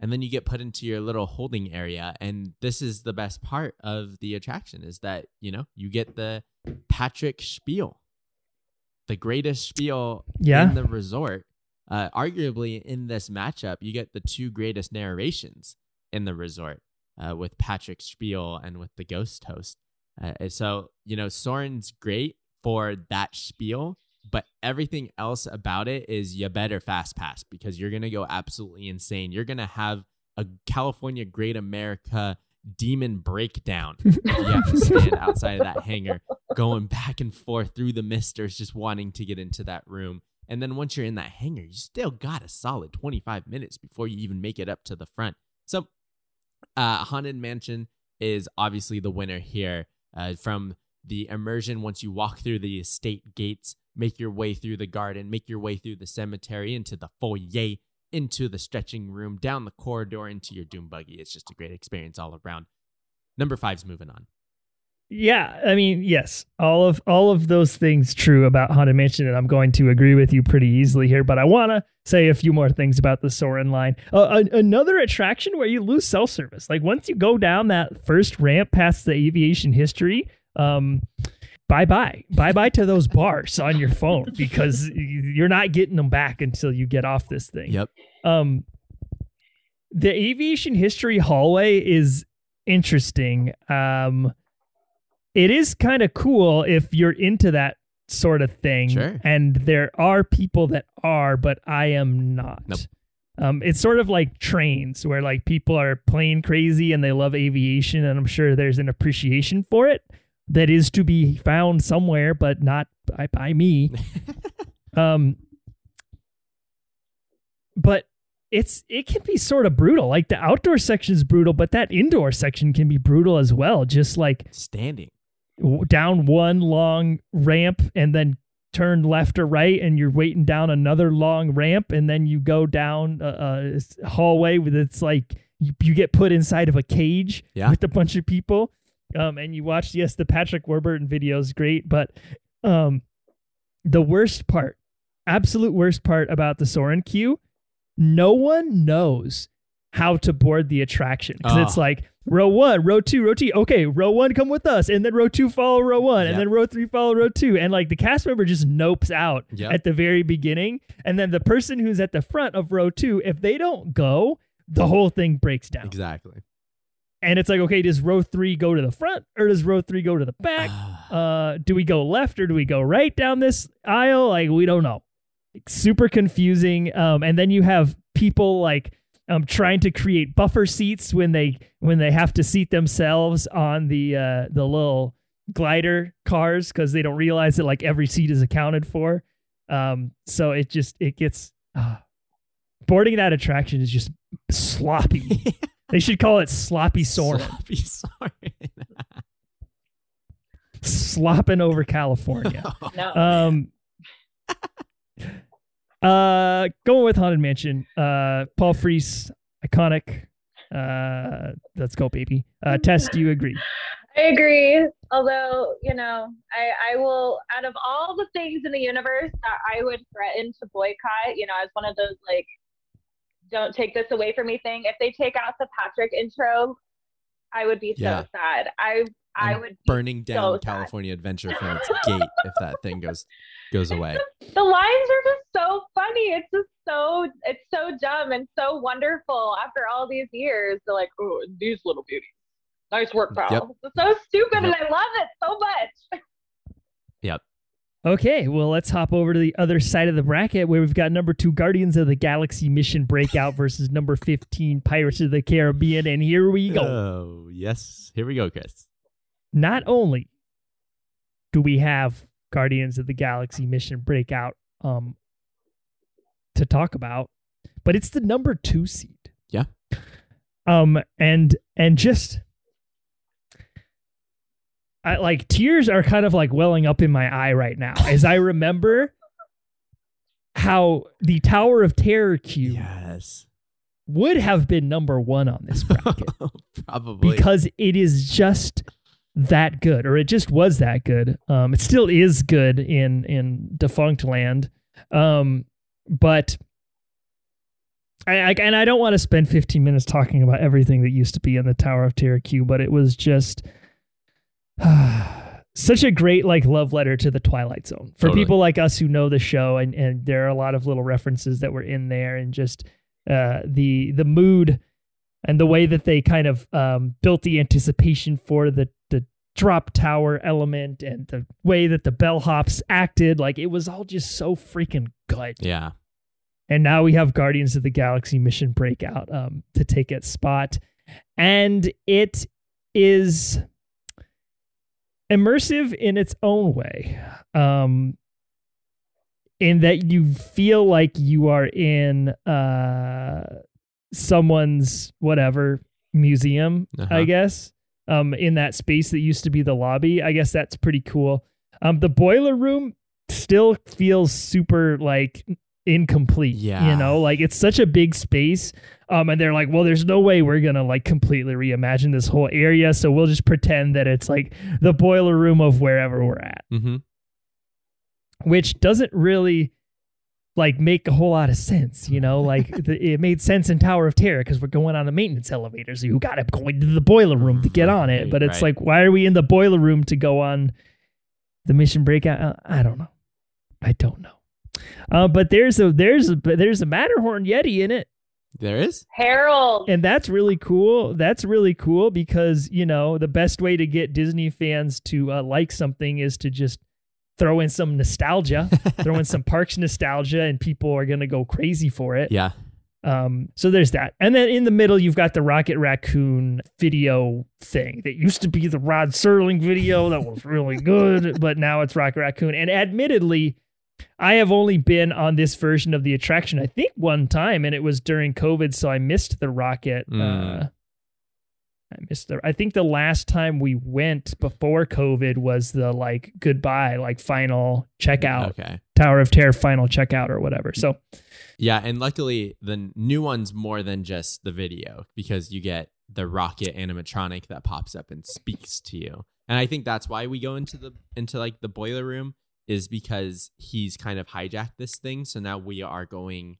and then you get put into your little holding area. And this is the best part of the attraction is that you know you get the Patrick spiel, the greatest spiel Yeah. in the resort. Uh, arguably, in this matchup, you get the two greatest narrations in the resort uh, with Patrick Spiel and with the ghost host. Uh, so, you know, Soarin's great for that spiel, but everything else about it is you better fast pass because you're going to go absolutely insane. You're going to have a California Great America demon breakdown. if you have to stand outside of that hangar, going back and forth through the misters, just wanting to get into that room. And then once you're in that hangar, you still got a solid 25 minutes before you even make it up to the front. So, uh, Haunted Mansion is obviously the winner here. Uh, from the immersion, once you walk through the estate gates, make your way through the garden, make your way through the cemetery, into the foyer, into the stretching room, down the corridor, into your doom buggy. It's just a great experience all around. Number five's moving on. Yeah, I mean, yes, all of all of those things true about Haunted Mansion, and I'm going to agree with you pretty easily here. But I want to say a few more things about the Soarin' line. Uh, a- another attraction where you lose self service. Like once you go down that first ramp past the aviation history, um, bye bye, bye bye to those bars on your phone because you're not getting them back until you get off this thing. Yep. Um, the aviation history hallway is interesting. Um, it is kind of cool if you're into that sort of thing. Sure. And there are people that are, but I am not. Nope. Um, it's sort of like trains where like people are plane crazy and they love aviation, and I'm sure there's an appreciation for it that is to be found somewhere, but not by, by me. um, but it's it can be sort of brutal. Like the outdoor section is brutal, but that indoor section can be brutal as well. Just like Standing. down one long ramp and then turn left or right and you're waiting down another long ramp and then you go down a hallway with it's like you, you get put inside of a cage Yeah. with a bunch of people um and you watch yes the Patrick Warburton video is great but um the worst part absolute worst part about the Soarin' queue no one knows how to board the attraction because it's Oh. like row one, row two, row two. Okay, row one, come with us, and then row two follow row one, and then row three follow row two, and like the cast member just nopes out Yep. at the very beginning, and then the person who's at the front of row two, if they don't go, the whole thing breaks down, Exactly. And it's like, okay, does row three go to the front or does row three go to the back? uh, do we go left or do we go right down this aisle? Like we don't know. Super confusing. Um, and then you have people like um trying to create buffer seats when they when they have to seat themselves on the uh the little glider cars because they don't realize that like every seat is accounted for. Um, so it just it gets uh, boarding that attraction is just sloppy. they should call it sloppy Soarin', Sloppy Soarin'. slopping over California. No. Um, uh, going with Haunted Mansion. Uh, Paul Frees, iconic. Uh, let's go, baby. Uh, Tess, do you agree? I agree. Although, you know, I, I will, out of all the things in the universe that I would threaten to boycott, you know, as one of those like, don't take this away from me thing, if they take out the Patrick intro, I would be so Yeah. sad. I, I would be burning down so sad. California Adventure from its gate if that thing goes goes away. the lines are just so funny. It's just so it's so dumb and so wonderful after all these years. They're like, oh, these little beauties. Nice work, pal. Yep. It's so stupid Yep. and I love it so much. Okay, well, let's hop over to the other side of the bracket where we've got number two Guardians of the Galaxy Mission Breakout versus number 15 Pirates of the Caribbean. And here we go. Oh, yes. Here we go, Chris. Not only do we have Guardians of the Galaxy Mission Breakout um, to talk about, but it's the number two seed. Yeah. Um, and and just I like tears are kind of like welling up in my eye right now as I remember how the Tower of Terror cube Yes. would have been number one on this bracket Probably. because it is just that good, or it just was that good. Um, it still is good in in defunct land, um, but I, I and I don't want to spend 15 minutes talking about everything that used to be in the Tower of Terror queue, but it was just such a great like love letter to the Twilight Zone for Totally. people like us who know the show, and and there are a lot of little references that were in there, and just uh, the the mood and the way that they kind of um, built the anticipation for the the drop tower element and the way that the bellhops acted like it was all just so freaking good yeah. and now we have guardians of the galaxy mission breakout um, to take its spot and it is immersive in its own way um, in that you feel like you are in uh, someone's whatever museum Uh-huh. i guess um, in that space that used to be the lobby i guess that's pretty cool um, the boiler room still feels super like incomplete Yeah. you know like it's such a big space um and they're like well there's no way we're gonna like completely reimagine this whole area so we'll just pretend that it's like the boiler room of wherever we're at Mm-hmm. which doesn't really like make a whole lot of sense you know like the, it made sense in tower of terror because we're going on the maintenance elevator so you gotta go into the boiler room to get on it but it's right. like why are we in the boiler room to go on the mission breakout Uh, i don't know i don't know uh, but there's a there's a there's a matterhorn yeti in it There is? Harold. and that's really cool that's really cool because you know the best way to get disney fans to uh, like something is to just throw in some nostalgia throw in some parks nostalgia and people are going to go crazy for it Yeah. um so there's that and then in the middle you've got the rocket raccoon video thing that used to be the rod serling video that was really good but now it's rocket raccoon and admittedly I have only been on this version of the attraction, I think, one time, and it was during COVID, so I missed the rocket. Uh, Mm. I missed the. I think the last time we went before COVID was the like goodbye, like final checkout, Okay. Tower of Terror final checkout or whatever. So Yeah, and luckily the new one's more than just the video because you get the rocket animatronic that pops up and speaks to you. And I think that's why we go into the into like the boiler room is because he's kind of hijacked this thing. So now we are going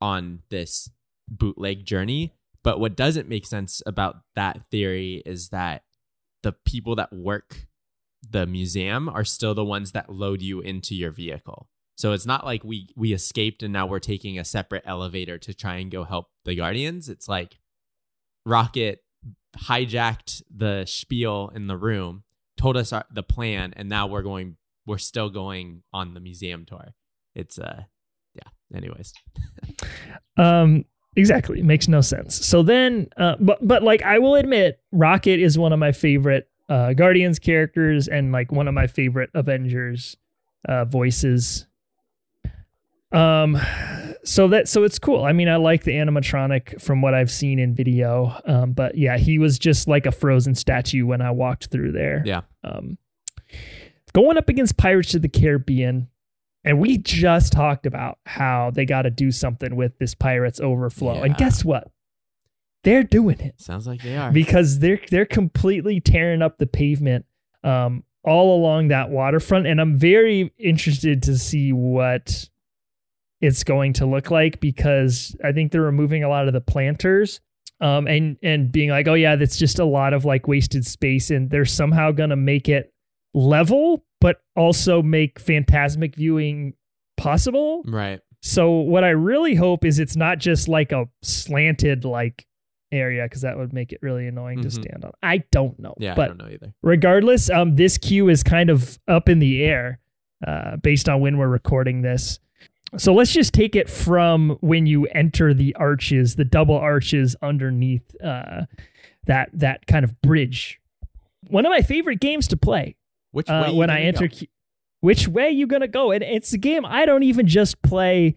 on this bootleg journey. But what doesn't make sense about that theory is that the people that work the museum are still the ones that load you into your vehicle. So it's not like we we escaped and now we're taking a separate elevator to try and go help the guardians. It's like Rocket hijacked the spiel in the room, told us our, the plan, and now we're going. We're still going on the museum tour. It's uh, yeah. Anyways, Um, exactly. It makes no sense. So then, uh, but but like I will admit, Rocket is one of my favorite uh, Guardians characters and like one of my favorite Avengers uh, voices. Um, so that so it's cool. I mean, I like the animatronic from what I've seen in video. Um, but yeah, he was just like a frozen statue when I walked through there. yeah, Um, going up against Pirates of the Caribbean, and we just talked about how they got to do something with this Pirates overflow. And guess what? They're doing it sounds like they are. because they're they're completely tearing up the pavement um, all along that waterfront, and I'm very interested to see what it's going to look like because I think they're removing a lot of the planters. Um, and and being like, oh yeah, that's just a lot of like wasted space, and they're somehow gonna make it level, but also make Fantasmic viewing possible. right. So what I really hope is it's not just like a slanted like area because that would make it really annoying to Mhm. stand on. I don't know. Yeah, I don't know either. regardless, um, this queue is kind of up in the air, uh, based on when we're recording this. So let's just take it from when you enter the arches, the double arches underneath uh, that that kind of bridge. One of my favorite games to play Which uh, when I enter. go? Which way you gonna go? And it's a game I don't even just play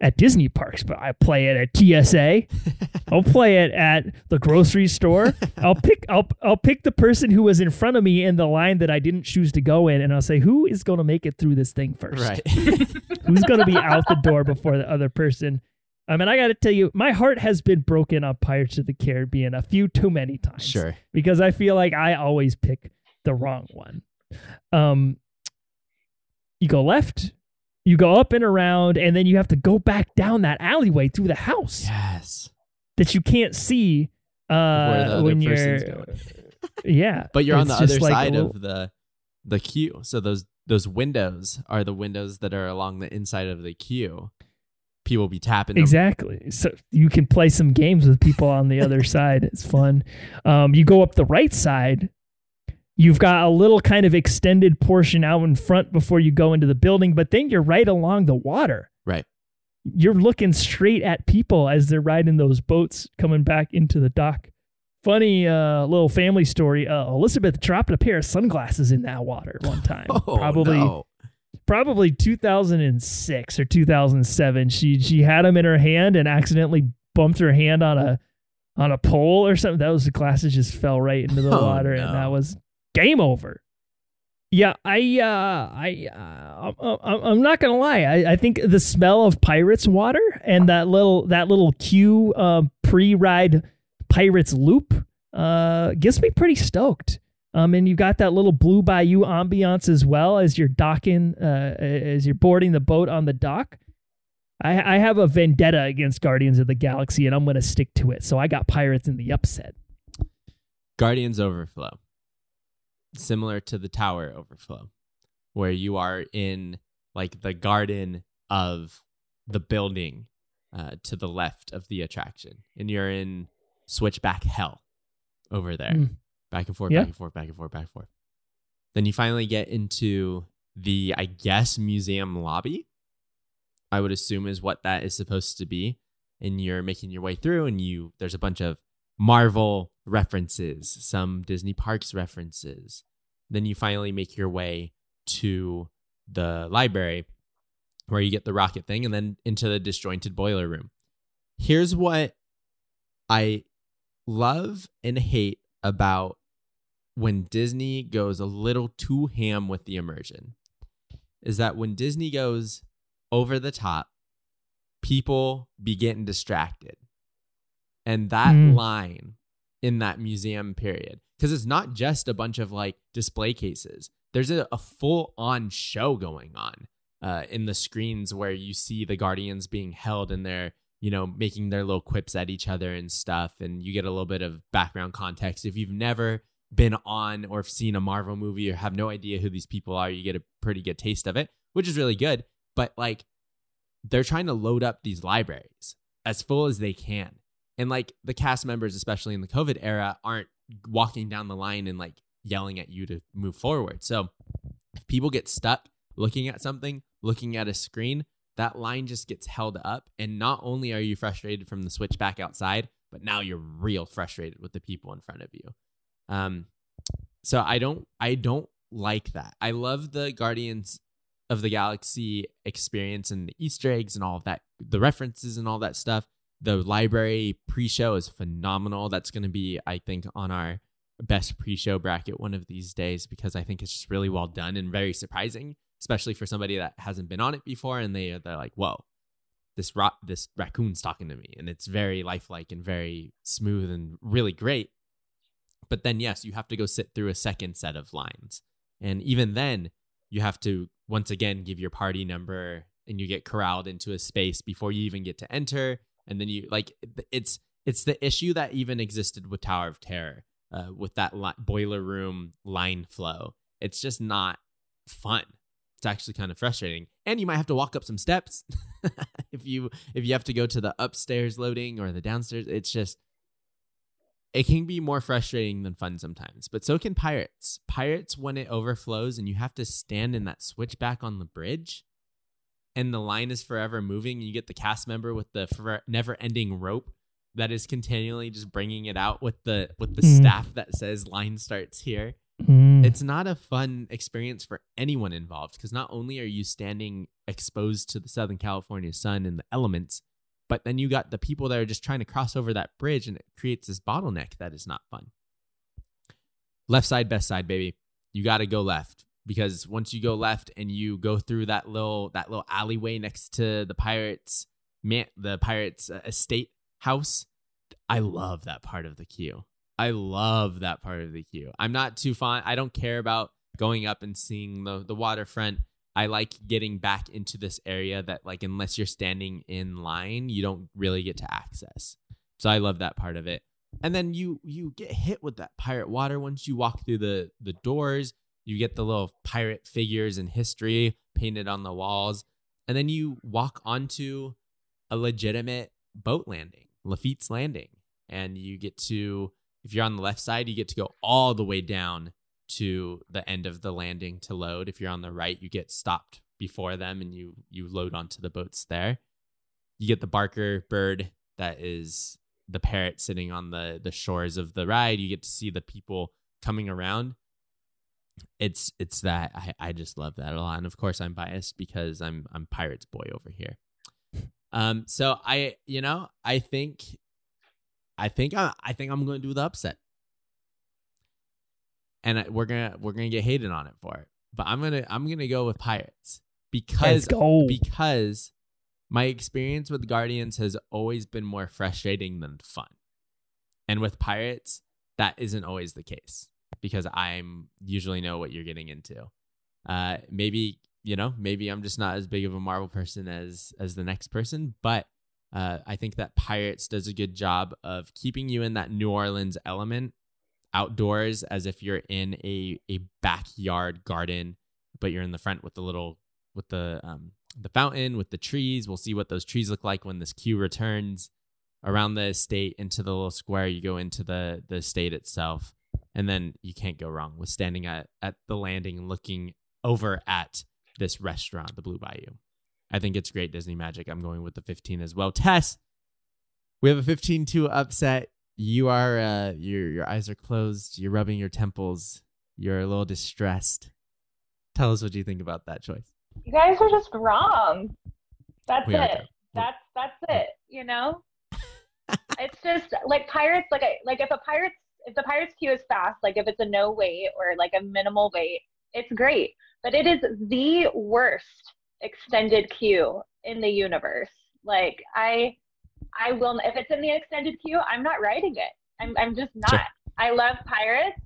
at Disney parks, but I play it at TSA. I'll play it at the grocery store. I'll pick I'll I'll pick the person who was in front of me in the line that I didn't choose to go in and I'll say who is going to make it through this thing first? Right. Who's going to be out the door before the other person? I mean, I got to tell you, my heart has been broken on Pirates of the Caribbean a few too many times. sure. Because I feel like I always pick the wrong one. Um, you go left, you go up and around, and then you have to go back down that alleyway through the house Yes. that you can't see uh, when you're. Yeah, But you're on the other like side little- of the the queue. So those those windows are the windows that are along the inside of the queue. People be tapping them. Exactly. So you can play some games with people on the other side. It's fun. Um, you go up the right side. You've got a little kind of extended portion out in front before you go into the building, but then you're right along the water. Right. You're looking straight at people as they're riding those boats coming back into the dock. Funny uh, little family story. Uh, Elizabeth dropped a pair of sunglasses in that water one time. Oh, Probably no. probably 2006 or 2007 she she had them in her hand and accidentally bumped her hand on a on a pole or something that was the glasses just fell right into the Oh, water no. and that was game over yeah i uh i uh, I'm- I'm, I'm not gonna lie I, I think the smell of pirates water and that little that little queue uh, pre-ride pirates loop uh gets me pretty stoked um, and you've got that little blue bayou ambiance as well as you're docking, uh, as you're boarding the boat on the dock. I, I have a vendetta against Guardians of the Galaxy, and I'm going to stick to it. So I got Pirates in the upset. Guardians Overflow. Similar to the Tower Overflow, where you are in like the garden of the building uh, to the left of the attraction, and you're in Switchback Hell over there. Mm. Back and forth, Yeah. back and forth, back and forth, back and forth. Then you finally get into the, I guess, museum lobby. I would assume is what that is supposed to be. And you're making your way through, and you there's a bunch of Marvel references, some Disney Parks references. Then you finally make your way to the library where you get the rocket thing and then into the disjointed boiler room. Here's what I love and hate about when Disney goes a little too ham with the immersion is that when Disney goes over the top, people be getting distracted. And that Mm. line in that museum period, because it's not just a bunch of like display cases, there's a, a full on show going on uh, in the screens where you see the Guardians being held and they're, you know, making their little quips at each other and stuff. And you get a little bit of background context. If you've never been on or seen a Marvel movie or have no idea who these people are, you get a pretty good taste of it, which is really good. But like, they're trying to load up these libraries as full as they can. And like the cast members, especially in the COVID era, aren't walking down the line and like yelling at you to move forward. So if people get stuck looking at something, looking at a screen, that line just gets held up. And not only are you frustrated from the switch back outside, but now you're real frustrated with the people in front of you. Um, so I don't, I don't like that. I love the Guardians of the Galaxy experience and the Easter eggs and all of that, the references and all that stuff. The library pre-show is phenomenal. That's going to be, I think, on our best pre-show bracket one of these days because I think it's just really well done and very surprising, especially for somebody that hasn't been on it before and they they're like, "Whoa, this ro- this raccoon's talking to me," and it's very lifelike and very smooth and really great. But then, yes, you have to go sit through a second set of lines, and even then, you have to once again give your party number, and you get corralled into a space before you even get to enter, and then you like it's it's the issue that even existed with Tower of Terror uh, with that li- boiler room line flow. It's just not fun. It's actually kind of frustrating, and you might have to walk up some steps if you if you have to go to the upstairs loading or the downstairs. It's just it can be more frustrating than fun sometimes. But so can pirates. Pirates when it overflows and you have to stand in that switchback on the bridge, and the line is forever moving, and you get the cast member with the never-ending rope that is continually just bringing it out with the with the Mhm. staff that says line starts here Mm. it's not a fun experience for anyone involved because not only are you standing exposed to the Southern California sun and the elements, but then you got the people that are just trying to cross over that bridge and it creates this bottleneck that is not fun. Left side, best side, baby. You got to go left because once you go left and you go through that little that little alleyway next to the pirates man the pirates uh, estate house, I love that part of the queue. I love that part of the queue. I'm not too fond. I don't care about going up and seeing the the waterfront. I like getting back into this area that like unless you're standing in line, you don't really get to access. So I love that part of it. And then you you get hit with that pirate water once you walk through the the doors. You get the little pirate figures and history painted on the walls. And then you walk onto a legitimate boat landing, Lafitte's Landing. And you get to if you're on the left side, you get to go all the way down to the end of the landing to load. If you're on the right, you get stopped before them and you you load onto the boats there. You get the Barker bird that is the parrot sitting on the the shores of the ride. You get to see the people coming around. It's it's that I, I just love that a lot. And of course I'm biased because I'm I'm Pirates boy over here. Um so I you know, I think I think I, I think I'm going to do the upset, and I, we're gonna we're gonna get hated on it for it. But I'm gonna I'm gonna go with Pirates because because my experience with Guardians has always been more frustrating than fun, and with Pirates that isn't always the case because I'm usually know what you're getting into. Uh, maybe you know maybe I'm just not as big of a Marvel person as as the next person, but uh, I think that Pirates does a good job of keeping you in that New Orleans element outdoors as if you're in a, a backyard garden, but you're in the front with the little with the um the fountain with the trees. We'll see what those trees look like when this queue returns around the estate into the little square. You go into the the estate itself, and then you can't go wrong with standing at at the landing and looking over at this restaurant, the Blue Bayou. I think it's great Disney magic. I'm going with the 15 as well. Tess, we have a 15-2 upset. You are uh your your eyes are closed. You're rubbing your temples. You're a little distressed. Tell us what you think about that choice. You guys are just wrong. That's We it. That's that's it. You know, it's just like pirates. Like I like if a pirates if the pirates queue is fast, like if it's a no wait or like a minimal wait, it's great. But it is the worst extended queue in the universe. Like I I will if it's in the extended queue, I'm not writing it. I'm I'm just not. Sure. I love pirates.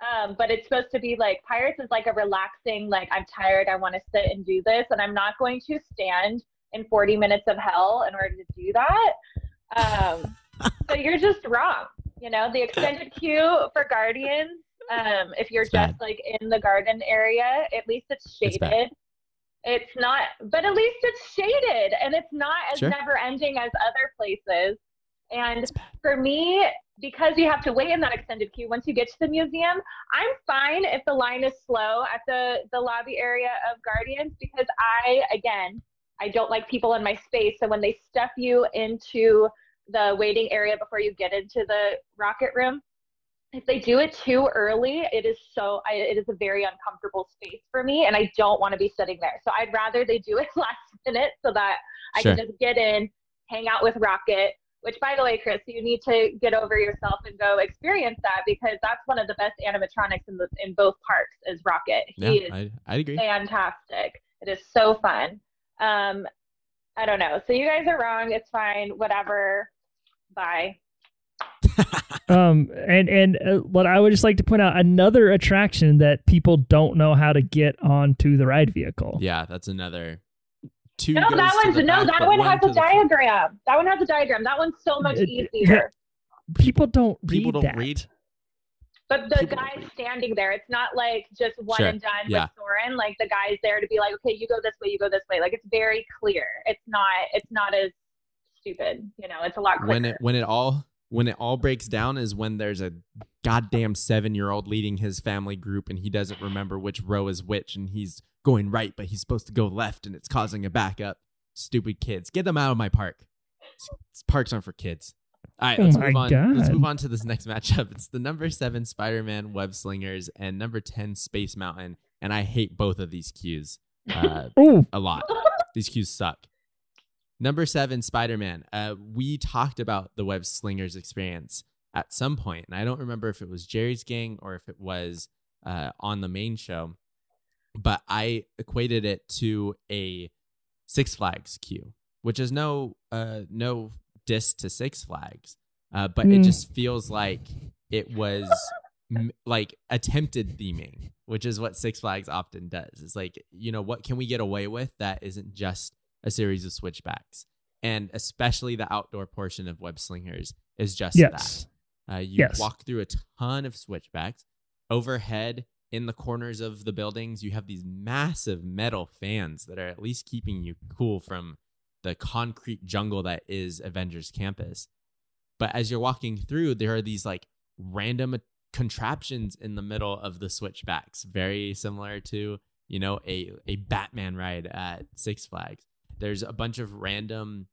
Um, but it's supposed to be like pirates is like a relaxing, like I'm tired, I want to sit and do this, and I'm not going to stand in 40 minutes of hell in order to do that. Um, so you're just wrong. You know, the extended queue for Guardians, um, if you're It's just bad. like in the garden area, at least it's It's shaded. It's not, but at least it's shaded and it's not as Sure. never ending as other places. And for me, because you have to wait in that extended queue once you get to the museum, I'm fine if the line is slow at the the lobby area of Guardians because I again, I don't like people in my space. So when they stuff you into the waiting area before you get into the rocket room, if they do it too early, it is so I, it is a very uncomfortable space for me, and I don't want to be sitting there. So I'd rather they do it last minute so that I Sure. can just get in, hang out with Rocket. Which, by the way, Chris, you need to get over yourself and go experience that because that's one of the best animatronics in the in both parks. Is Rocket? Yeah, He is I I'd agree. fantastic. It is so fun. Um, I don't know. So you guys are wrong. It's fine. Whatever. Bye. Um, and and uh, what I would just like to point out another attraction that people don't know how to get onto the ride vehicle. Yeah, that's another two. No, that to one's no. back, That one has a the front. diagram. That one has a diagram. That one's so much It- easier. People don't People don't that. read. But the People guy's standing there. It's not like just one Sure. and done Yeah. with Soarin'. Like the guy's there to be like, okay, you go this way, you go this way. Like it's very clear. It's not. It's not as stupid. You know, it's a lot quicker. when it when it all when it all breaks down is when there's a goddamn seven year old leading his family group and he doesn't remember which row is which and he's going right but he's supposed to go left and it's causing a backup. Stupid kids, get them out of my park. It's- Parks aren't for kids. All right, Oh let's my move on. Let's move on to this next matchup. It's the number seven Spider-Man Web Slingers and number ten Space Mountain. And I hate both of these queues uh, Oh, a lot. These queues suck. Number seven, Spider Man. Uh, we talked about the Web Slingers experience at some point, and I don't remember if it was Jerry's gang or if it was uh, on the main show, but I equated it to a Six Flags queue, which is no uh, no diss to Six Flags, uh, but it Mm. just feels like it was m- like attempted theming, which is what Six Flags often does. It's like, you know, what can we get away with that isn't just a series of switchbacks? And especially the outdoor portion of Web Slingers is just Yes. that. Uh, you Yes. walk through a ton of switchbacks. Overhead in the corners of the buildings, you have these massive metal fans that are at least keeping you cool from the concrete jungle that is Avengers Campus. But as you're walking through, there are these like random contraptions in the middle of the switchbacks, very similar to, you know, a, a Batman ride at Six Flags. There's a bunch of random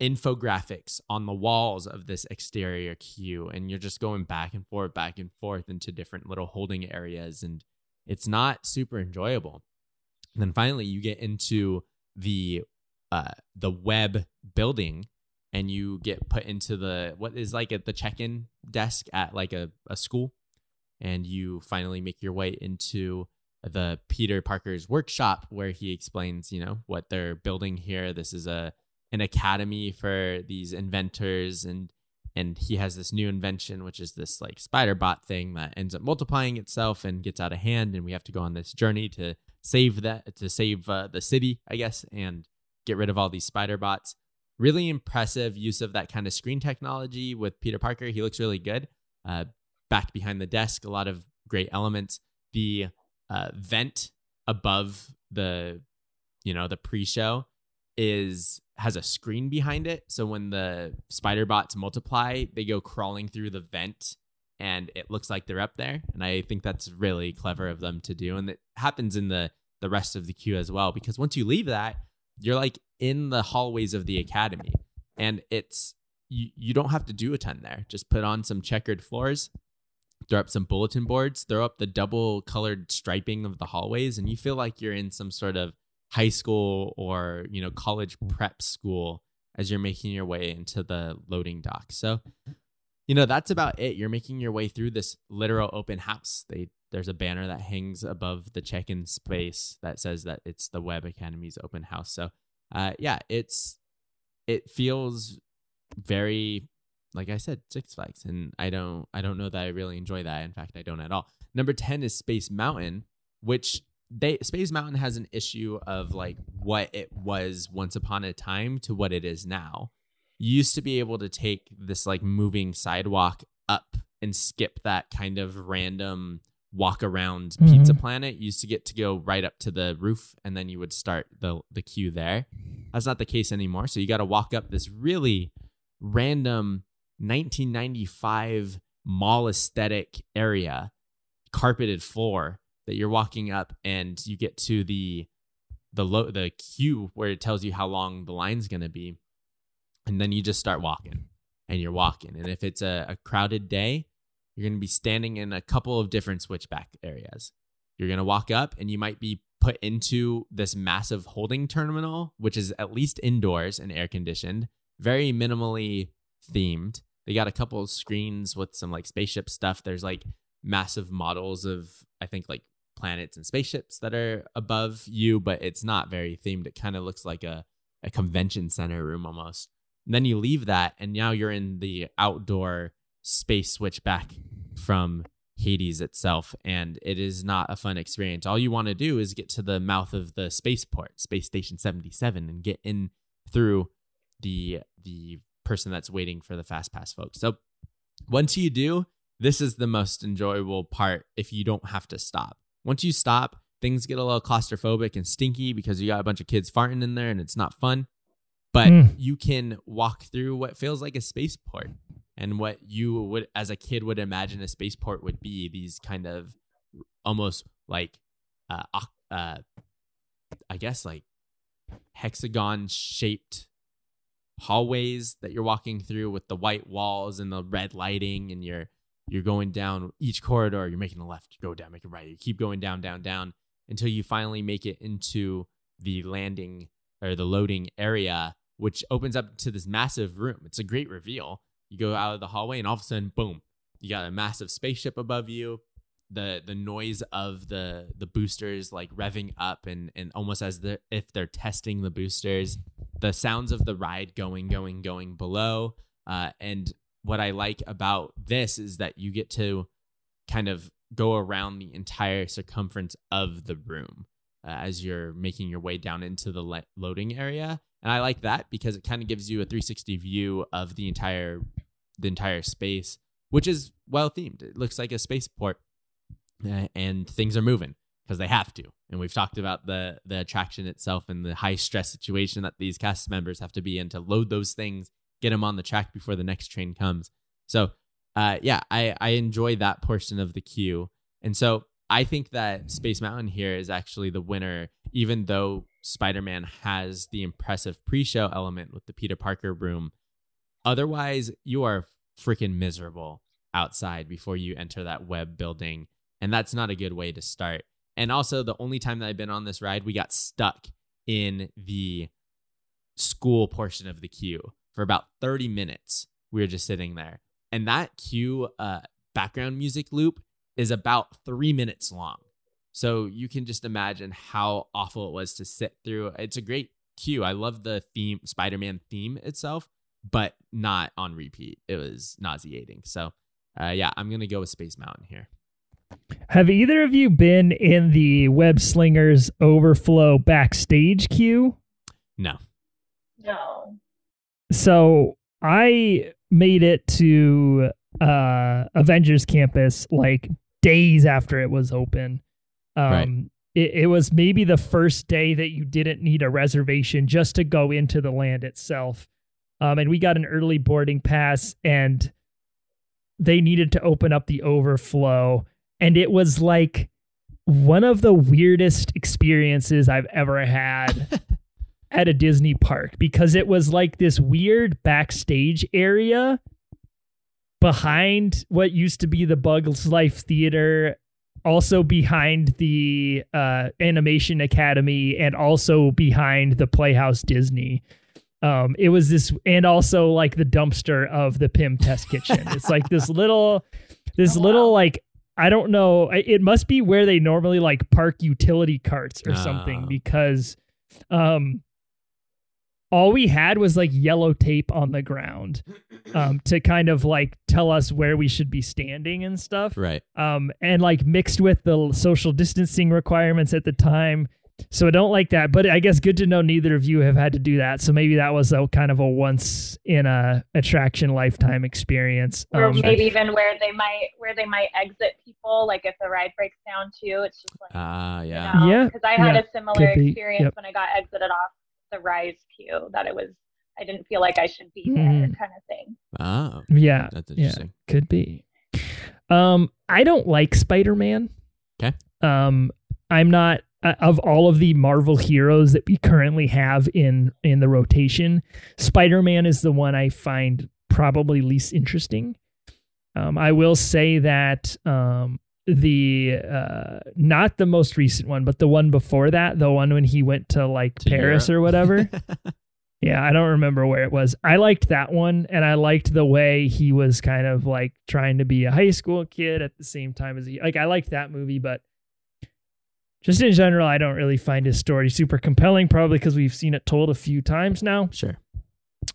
infographics on the walls of this exterior queue, and you're just going back and forth, back and forth into different little holding areas, and it's not super enjoyable. And then finally, you get into the uh, the web building and you get put into the what is like at the check-in desk at like a, a school and you finally make your way into the peter parker's workshop where he explains you know what they're building here this is a an academy for these inventors and and he has this new invention which is this like spider bot thing that ends up multiplying itself and gets out of hand and we have to go on this journey to save that to save uh, the city i guess and get rid of all these spider bots really impressive use of that kind of screen technology with Peter Parker. He looks really good. Uh, back behind the desk, a lot of great elements. The uh, vent above the, you know, the pre-show is has a screen behind it. So when the spider bots multiply, they go crawling through the vent, and it looks like they're up there. And I think that's really clever of them to do, and it happens in the the rest of the queue as well. Because once you leave that, you're like in the hallways of the academy and it's you, you don't have to do a ton there just put on some checkered floors throw up some bulletin boards throw up the double colored striping of the hallways and you feel like you're in some sort of high school or you know college prep school as you're making your way into the loading dock. So you know that's about it. You're making your way through this literal open house. They there's a banner that hangs above the check-in space that says that it's the web academy's open house. So uh yeah it's it feels very like i said six flags and i don't i don't know that i really enjoy that. In fact i don't at all. Number 10 is space mountain which they space mountain has an issue of like what it was once upon a time to what it is now. You used to be able to take this like moving sidewalk up and skip that kind of random walk around mm-hmm. pizza planet. You used to get to go right up to the roof and then you would start the the queue there. That's not the case anymore. So you got to walk up this really random 1995 mall aesthetic area carpeted floor that you're walking up and you get to the the the queue where it tells you how long the line's going to be and then you just start walking and you're walking and if it's a, a crowded day you're going to be standing in a couple of different switchback areas. You're going to walk up and you might be put into this massive holding terminal which is at least indoors and air conditioned very minimally themed they got a couple screens with some like spaceship stuff. There's like massive models of i think like planets and spaceships that are above you but it's not very themed. It kind of looks like a, a convention center room almost. And then you leave that and now you're in the outdoor space switchback from hades itself and it is not a fun experience. All you want to do is get to the mouth of the spaceport space station 77 and get in through the the person that's waiting for the fast pass folks. So once you do this is the most enjoyable part if you don't have to stop. Once you stop things get a little claustrophobic and stinky because you got a bunch of kids farting in there and it's not fun. But Mm. you can walk through what feels like a spaceport and what you would as a kid would imagine a spaceport would be these kind of almost like uh, uh i guess like hexagon shaped hallways that you're walking through with the white walls and the red lighting and you're you're going down each corridor you're making a left you go down make a right you keep going down down down until you finally make it into the landing or the loading area which opens up to this massive room. It's a great reveal. You go out of the hallway and all of a sudden boom you got a massive spaceship above you the the noise of the the boosters like revving up and and almost as the if they're testing the boosters the sounds of the ride going going going below. Uh, and what i like about this is that you get to kind of go around the entire circumference of the room uh, as you're making your way down into the le- loading area. And i like that because it kind of gives you a 360 view of the entire the entire space which is well themed it looks like a spaceport and things are moving because they have to. And we've talked about the the attraction itself and the high stress situation that these cast members have to be in to load those things, get them on the track before the next train comes. So, uh, yeah, I I enjoy that portion of the queue, and so I think that Space Mountain here is actually the winner, even though Spider Man has the impressive pre show element with the Peter Parker room. Otherwise, you are freaking miserable outside before you enter that web building and that's not a good way to start. And also, the only time that I've been on this ride, we got stuck in the school portion of the queue for about 30 minutes. We were just sitting there. And that queue uh, background music loop is about three minutes long. So you can just imagine how awful it was to sit through. It's a great queue. I love the theme, Spider Man theme itself, but not on repeat. It was nauseating. So, uh, yeah, I'm going to go with Space Mountain here. Have either of you been in the Web Slingers Overflow backstage queue? No. No. So I made it to uh Avengers Campus like days after it was open. Um Right. it, it was maybe the first day that you didn't need a reservation just to go into the land itself. Um and we got an early boarding pass and they needed to open up the overflow and it was like one of the weirdest experiences I've ever had at a Disney park because it was like this weird backstage area behind what used to be the Bugs Life Theater, also behind the uh, Animation Academy, and also behind the Playhouse Disney. Um, it was this, and also like the dumpster of the Pym Test Kitchen. it's like this little, this Oh, little like I don't know. It must be where they normally like park utility carts or something Ah. because um all we had was like yellow tape on the ground um to kind of like tell us where we should be standing and stuff. Right. Um and like mixed with the social distancing requirements at the time. So I don't like that, but I guess good to know neither of you have had to do that. So maybe that was a kind of a once in a attraction lifetime experience. Or Um, maybe even where they might where they might exit people, like if the ride breaks down too, it's just like Ah, you yeah. know, Yeah, Because I had yeah, a similar be, experience yep. when I got exited off the Rise queue. That it was I didn't feel like I should be there, Mhm. kind of thing. Oh, yeah, that's yeah. interesting. Could be. Um, I don't like Spider Man. Okay. Um, I'm not uh, of all of the Marvel heroes that we currently have in in the rotation. Spider Man is the one I find probably least interesting. Um, I will say that um the uh not the most recent one, but the one before that, the one when he went to like To Paris Europe. or whatever. Yeah, I don't remember where it was. I liked that one, and I liked the way he was kind of like trying to be a high school kid at the same time as he like. I liked that movie, but just in general, I don't really find his story super compelling. Probably because we've seen it told a few times now. sure.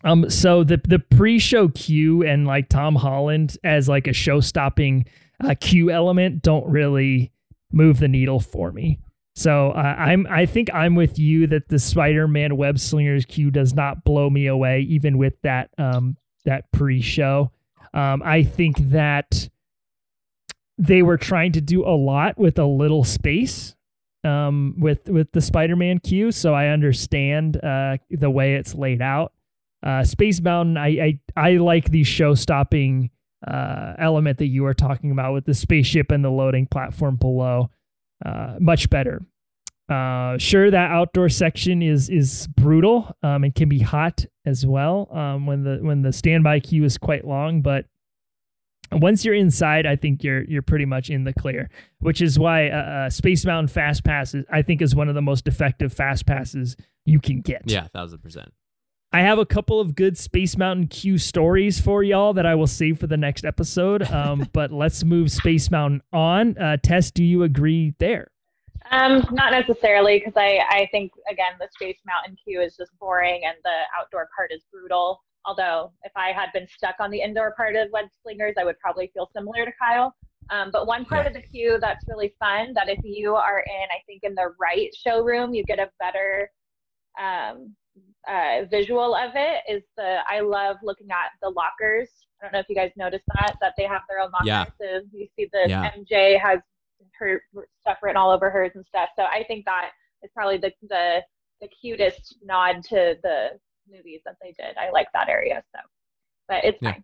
Um, so the the pre-show queue and like Tom Holland as like a show-stopping uh, queue element don't really move the needle for me. So uh, I'm I think I'm with you that the Spider-Man web slingers queue does not blow me away, even with that um that pre-show. Um, I think that they were trying to do a lot with a little space um with with the Spider-Man queue, so I understand uh the way it's laid out. Uh, Space Mountain, I, I I like the show-stopping uh, element that you were talking about with the spaceship and the loading platform below. Uh, much better. Uh, sure, that outdoor section is is brutal um, and can be hot as well um, when the when the standby queue is quite long. But once you're inside, I think you're you're pretty much in the clear. Which is why uh, uh, Space Mountain Fast Passes I think is one of the most effective fast passes you can get. Yeah, thousand percent. I have a couple of good Space Mountain queue stories for y'all that I will save for the next episode. Um, but let's move Space Mountain on. Uh, Tess, do you agree there? Um, not necessarily, because I, I think again the Space Mountain queue is just boring and the outdoor part is brutal. Although if I had been stuck on the indoor part of Web Slingers, I would probably feel similar to Kyle. Um, but one part of the queue that's really fun that if you are in, I think in the right showroom, you get a better um, uh, visual of it. Is the I love looking at the lockers. I don't know if you guys noticed that that they have their own lockers. Yeah. So you see the Yeah. MJ has her stuff written all over hers and stuff. So I think that is probably the the the cutest nod to the movies that they did. I like that area. So, but it's Yeah.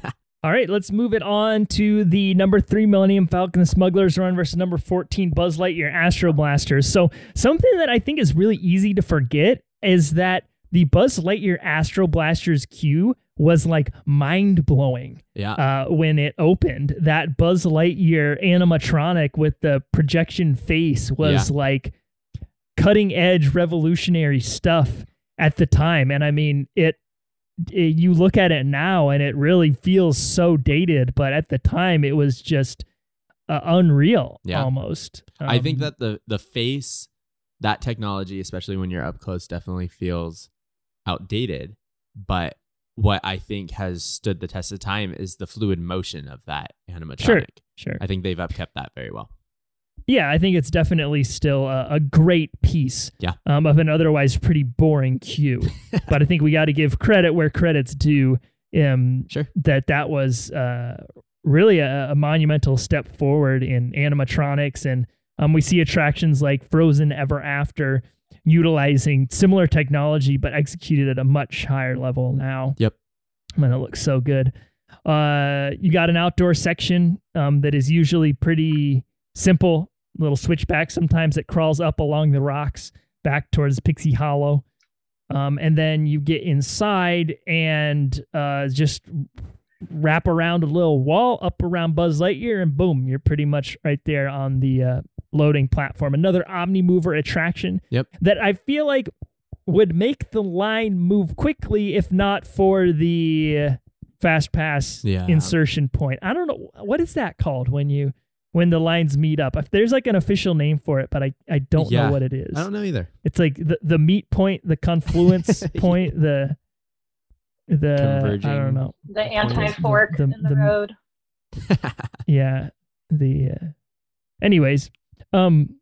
fine. All right, let's move it on to the number three Millennium Falcon the Smugglers Run versus number 14 Buzz Lightyear Astro Blasters. So, something that I think is really easy to forget is that the Buzz Lightyear Astro Blasters queue was like mind blowing Yeah. uh, when it opened. That Buzz Lightyear animatronic with the projection face was like cutting edge, revolutionary stuff at the time. And I mean, it, it. You look at it now, and it really feels so dated. But at the time, it was just uh, unreal, Yeah. almost. I think Um, that the the face, that technology, especially when you're up close, definitely feels outdated. But what I think has stood the test of time is the fluid motion of that animatronic. Sure. Sure. I think they've upkept that very well. Yeah, I think it's definitely still a, a great piece Yeah. um, of an otherwise pretty boring queue. but I think we got to give credit where credit's due. Um, Sure. that that was uh, really a, a monumental step forward in animatronics, and um, we see attractions like Frozen Ever After utilizing similar technology but executed at a much higher level now. Yep. Man, it looks so good. Uh, you got an outdoor section um, that is usually pretty simple little switchback. Sometimes it crawls up along the rocks back towards Pixie Hollow. Um, and then you get inside and uh, just wrap around a little wall up around Buzz Lightyear, and boom, you're pretty much right there on the uh, loading platform. Another Omni Mover attraction Yep. that I feel like would make the line move quickly if not for the fast pass Yeah. insertion point. I don't know what is that called when you when the lines meet up. If there's like an official name for it, but I, I don't Yeah. know what it is. I don't know either. It's like the the meet point, the confluence point, the the I don't know. The anti-fork the- in the, the- road. Yeah, the uh, anyways, um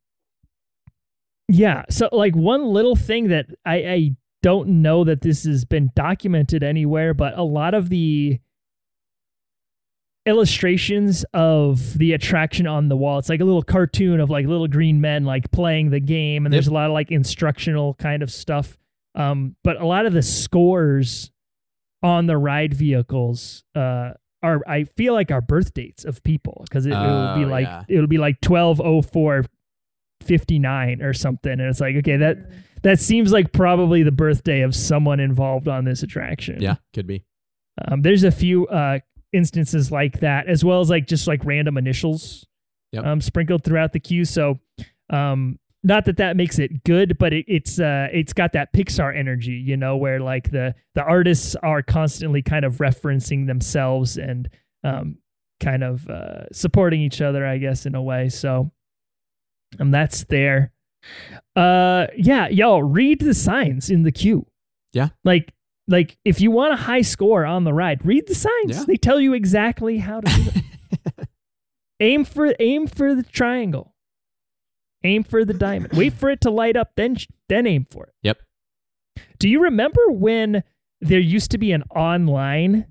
yeah, so like one little thing that I I don't know that this has been documented anywhere, but a lot of the illustrations of the attraction on the wall. It's like a little cartoon of like little green men like playing the game and there's a lot of like instructional kind of stuff. Um but a lot of the scores on the ride vehicles uh are I feel like are birth dates of people because it, will be Oh, like yeah. it'll be like 1204 59 or something and it's like okay that that seems like probably the birthday of someone involved on this attraction. yeah, could be. Um, there's a few uh, instances like that, as well as like just like random initials Yep. um, sprinkled throughout the queue. So, um, not that that makes it good, but it, it's uh, it's got that Pixar energy, you know, where like the the artists are constantly kind of referencing themselves and um, kind of uh, supporting each other, I guess, in a way. So, um, that's there. Uh, yeah, y'all read the signs in the queue. Yeah. like like if you want a high score on the ride, read the signs. Yeah. They tell you exactly how to do it. aim for aim for the triangle. Aim for the diamond. Wait for it to light up, then then aim for it. Yep. Do you remember when there used to be an online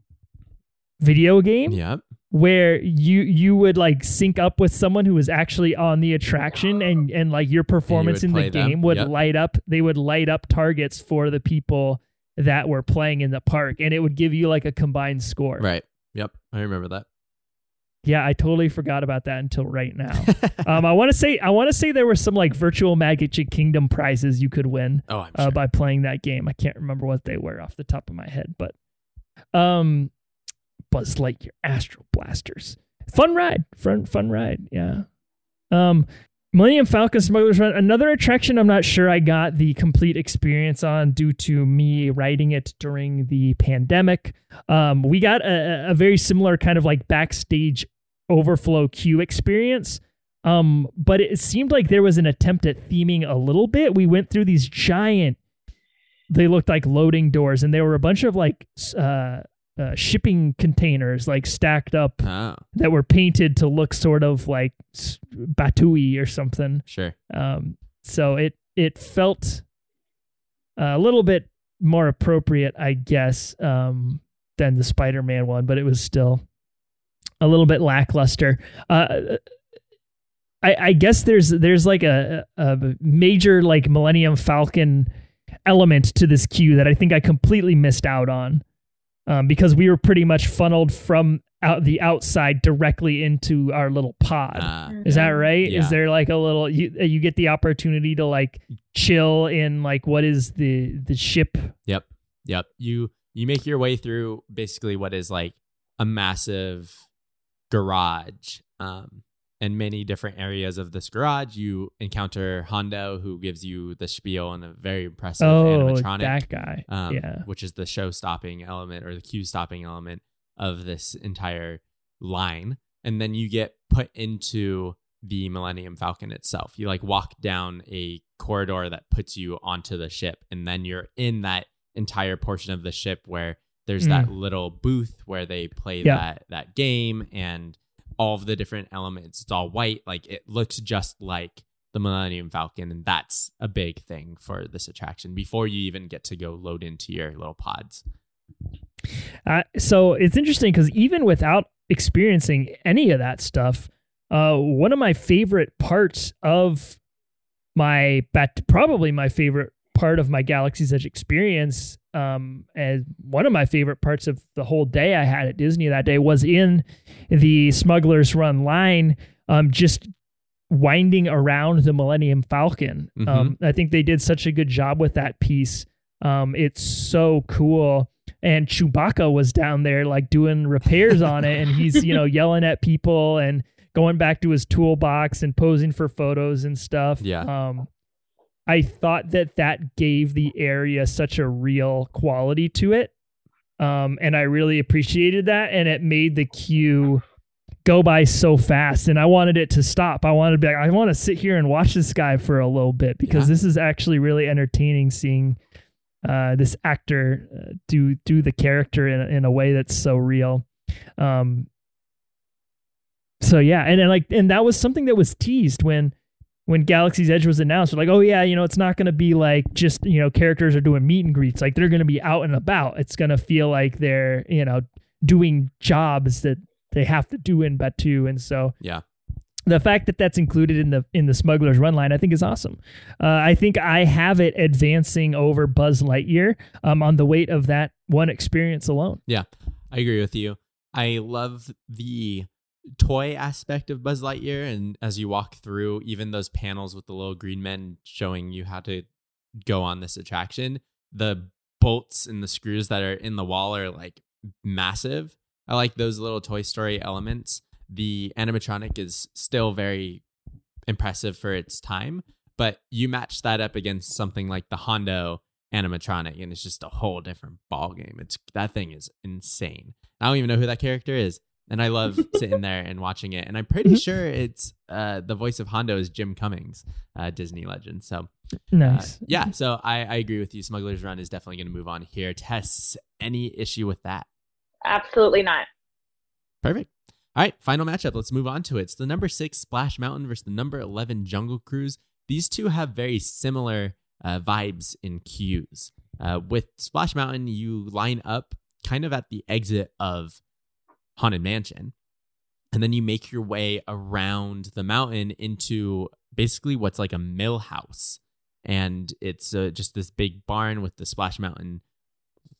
video game Yep. where you you would like sync up with someone who was actually on the attraction and and like your performance in the play them. game would Yep. light up they would light up targets for the people that were playing in the park and it would give you like a combined score Right. Yep. I remember that. Yeah, I totally forgot about that until right now. um, I want to say I want to say there were some like virtual Magic Kingdom prizes you could win Oh, uh, sure. by playing that game. I can't remember what they were off the top of my head, but um, Buzz Lightyear Astral Blasters, fun ride, fun fun ride, yeah. Um, Millennium Falcon Smugglers Run, another attraction. I'm not sure I got the complete experience on due to me writing it during the pandemic. Um, we got a, a very similar kind of like backstage overflow queue experience. Um, but it seemed like there was an attempt at theming a little bit. We went through these giant, they looked like loading doors, and there were a bunch of like uh, uh, shipping containers like stacked up oh, that were painted to look sort of like Batuu or something. sure. Um, so it it felt a little bit more appropriate, I guess, um, than the Spider-Man one, but it was still a little bit lackluster. Uh, I, I guess there's there's like a, a major like Millennium Falcon element to this queue that I think I completely missed out on um, because we were pretty much funneled from out the outside directly into our little pod. Uh, Is that right? Yeah. Is there like a little you uh, you get the opportunity to like chill in like what is the the ship? Yep. Yep. You you make your way through basically what is like a massive garage. Um in many different areas of this garage, you encounter Hondo, who gives you the spiel and a very impressive Oh, animatronic, that guy. um, yeah. which is the show stopping element or the queue stopping element of this entire line. And then you get put into the Millennium Falcon itself. You like walk down a corridor that puts you onto the ship, and then you're in that entire portion of the ship where there's that little booth where they play Mm. Yeah. that that game and of the different elements. It's all white, like it looks just like the Millennium Falcon, and that's a big thing for this attraction before you even get to go load into your little pods. Uh, so it's interesting because even without experiencing any of that stuff, uh, one of my favorite parts of my bat, probably my favorite part of my Galaxy's Edge experience, um, and one of my favorite parts of the whole day I had at Disney that day was in the Smugglers Run line, um, just winding around the Millennium Falcon. Mhm. Um, I think they did such a good job with that piece. Um, it's so cool. And Chewbacca was down there like doing repairs on it, and he's you know yelling at people and going back to his toolbox and posing for photos and stuff. Yeah. Um, I thought that that gave the area such a real quality to it, um, and I really appreciated that, and it made the queue go by so fast and I wanted it to stop. I wanted to be like, I want to sit here and watch this guy for a little bit because Yeah. this is actually really entertaining seeing uh, this actor uh, do do the character in a, in a way that's so real. Um, so yeah, and, and like and that was something that was teased when when Galaxy's Edge was announced. We're like, oh yeah, you know, it's not going to be like just you know characters are doing meet and greets. Like they're going to be out and about. It's going to feel like they're you know doing jobs that they have to do in Batuu, and so Yeah. the fact that that's included in the in the Smuggler's Run line, I think, is awesome. Uh, I think I have it advancing over Buzz Lightyear um, on the weight of that one experience alone. Yeah, I agree with you. I love the toy aspect of Buzz Lightyear, and as you walk through, even those panels with the little green men showing you how to go on this attraction, the bolts and the screws that are in the wall are like massive. I like those little Toy Story elements. The animatronic is still very impressive for its time, but you match that up against something like the Hondo animatronic, and it's just a whole different ball game. It's that thing is insane. I don't even know who that character is, and I love sitting there and watching it. And I'm pretty sure it's uh, the voice of Hondo is Jim Cummings, uh, Disney legend. So uh, Nice. yeah, so I, I agree with you. Smuggler's Run is definitely going to move on here. Tess any issue with that? Absolutely not. Perfect. All right, final matchup. Let's move on to it. It's the number six Splash Mountain versus the number 11 Jungle Cruise. These two have very similar uh, vibes in queues. Uh, with Splash Mountain, you line up kind of at the exit of Haunted Mansion, and then you make your way around the mountain into basically what's like a mill house. And it's uh, just this big barn with the Splash Mountain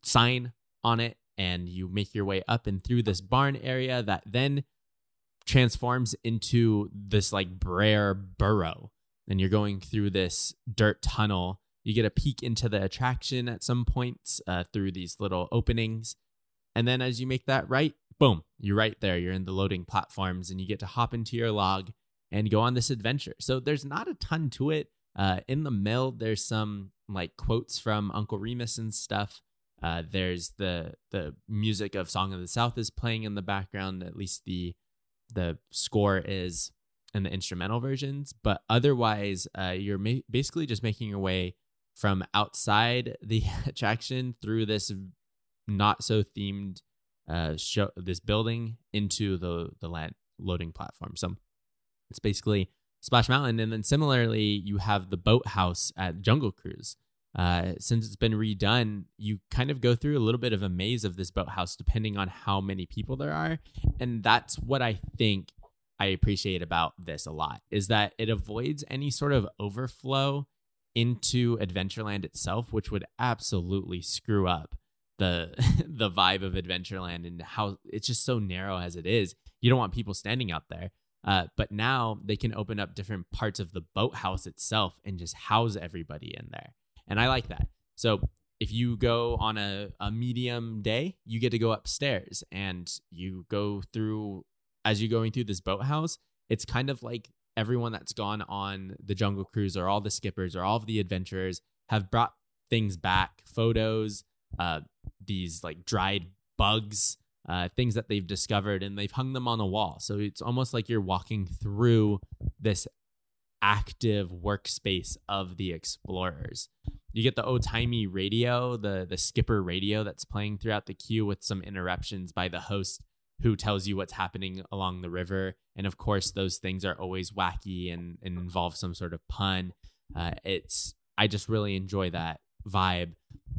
sign on it and you make your way up and through this barn area that then transforms into this like Brer burrow. And you're going through this dirt tunnel. You get a peek into the attraction at some points uh, through these little openings. And then as you make that right, boom, you're right there. You're in the loading platforms and you get to hop into your log and go on this adventure. So there's not a ton to it. Uh, in the mill, there's some like quotes from Uncle Remus and stuff. Uh, there's the the music of Song of the South is playing in the background. At least the the score is in the instrumental versions. But otherwise, uh, you're ma- basically just making your way from outside the attraction through this not so themed uh, show this building into the the land loading platform. So it's basically Splash Mountain, and then similarly, you have the boathouse at Jungle Cruise. Uh, since it's been redone, you kind of go through a little bit of a maze of this boathouse depending on how many people there are, and that's what I think I appreciate about this a lot is that it avoids any sort of overflow into Adventureland itself, which would absolutely screw up the the vibe of Adventureland and how it's just so narrow as it is. You don't want people standing out there. Uh, but now they can open up different parts of the boathouse itself and just house everybody in there. And I like that. So if you go on a, a medium day, you get to go upstairs and you go through, as you're going through this boathouse, it's kind of like everyone that's gone on the Jungle Cruise or all the skippers or all of the adventurers have brought things back photos, uh, these like dried bugs, uh, things that they've discovered, and they've hung them on a wall. So it's almost like you're walking through this active workspace of the explorers. You get the old timey radio, the the skipper radio that's playing throughout the queue with some interruptions by the host who tells you what's happening along the river. And of course, those things are always wacky and, and involve some sort of pun. Uh, it's I just really enjoy that vibe.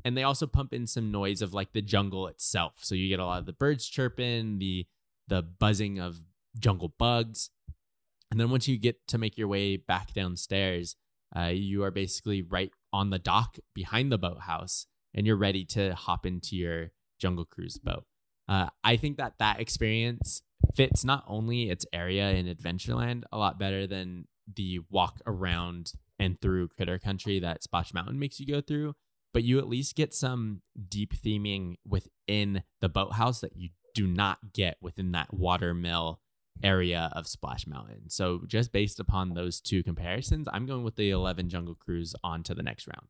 And they also pump in some noise of like the jungle itself. So you get a lot of the birds chirping, the the buzzing of jungle bugs. And then once you get to make your way back downstairs, uh, you are basically right on the dock behind the boathouse and you're ready to hop into your jungle cruise boat. Uh, I think that that experience fits not only its area in Adventureland a lot better than the walk around and through Critter Country that Splash Mountain makes you go through, but you at least get some deep theming within the boathouse that you do not get within that watermill area of Splash Mountain. So just based upon those two comparisons, I'm going with the 11 Jungle Cruise on to the next round.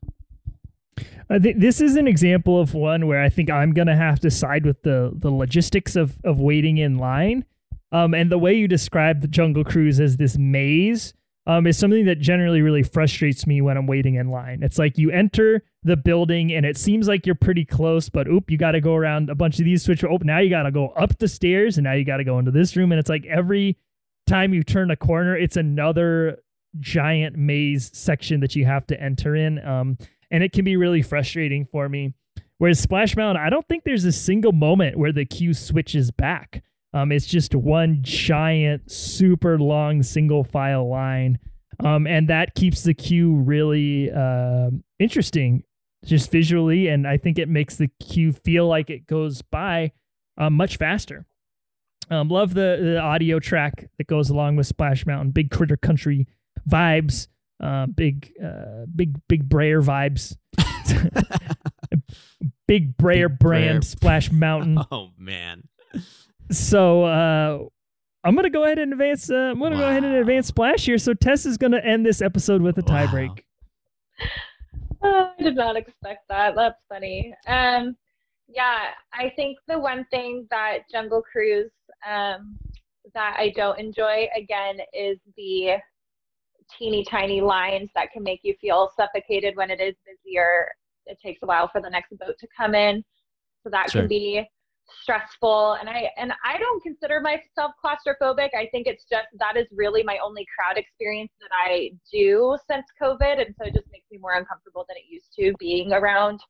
I think this is an example of one where I think I'm gonna have to side with the the logistics of of waiting in line. Um, and the way you describe the Jungle Cruise as this maze um, is something that generally really frustrates me when I'm waiting in line. It's like you enter the building and it seems like you're pretty close, but oop, you got to go around a bunch of these switch. Oh, now you got to go up the stairs and now you got to go into this room. And it's like every time you turn a corner, it's another giant maze section that you have to enter in. Um, and it can be really frustrating for me. Whereas Splash Mountain, I don't think there's a single moment where the queue switches back. Um, it's just one giant, super long single file line. Um, and that keeps the queue really uh, interesting just visually. And I think it makes the queue feel like it goes by uh, much faster. Um, love the, the audio track that goes along with Splash Mountain, big critter country vibes, uh, big, uh, big, big Brer vibes. big Brer Big brand, Brer. Splash Mountain. Oh man. So uh, I'm gonna go ahead and advance. Uh, I'm gonna go ahead and advance Splash here. So Tess is gonna end this episode with a Wow. tiebreak. Oh, I did not expect that. That's funny. Um, yeah, I think the one thing that Jungle Cruise um, that I don't enjoy again is the teeny tiny lines that can make you feel suffocated when it is busier. It takes a while for the next boat to come in, so that Sure. can be stressful. And I and I don't consider myself claustrophobic. I think it's just that is really my only crowd experience that I do since COVID, and so it just makes me more uncomfortable than it used to being around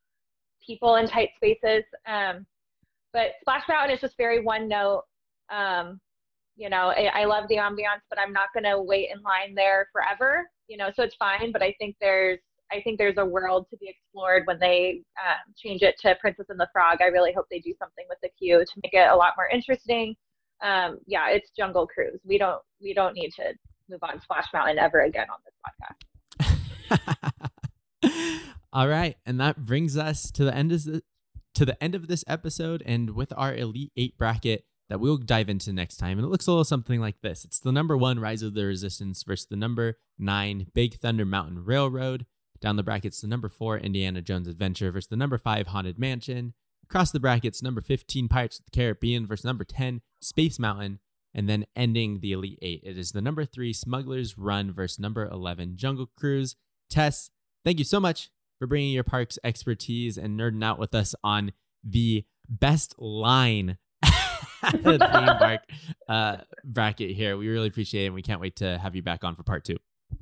people in tight spaces. Um, but Splash Mountain is just very one note. Um, you know, I, I love the ambiance, but I'm not going to wait in line there forever. You know, so it's fine. But I think there's I think there's a world to be explored when they um, change it to Princess and the Frog. I really hope they do something with the queue to make it a lot more interesting. um, yeah, it's Jungle Cruise. We don't we don't need to move on Splash Mountain ever again on this podcast. All right, and that brings us to the end of the to the end of this episode, and with our Elite Eight bracket that we'll dive into next time. And it looks a little something like this: it's the number one Rise of the Resistance versus the number nine Big Thunder Mountain Railroad. Down the brackets, the number four Indiana Jones Adventure versus the number five Haunted Mansion. Across the brackets, number 15 Pirates of the Caribbean versus number 10 Space Mountain. And then ending the Elite Eight, it is the number three Smuggler's Run versus number 11 Jungle Cruise. Tess, thank you so much for bringing your parks expertise and nerding out with us on the best line theme park uh, bracket here. We really appreciate it. And we can't wait to have you back on for part two.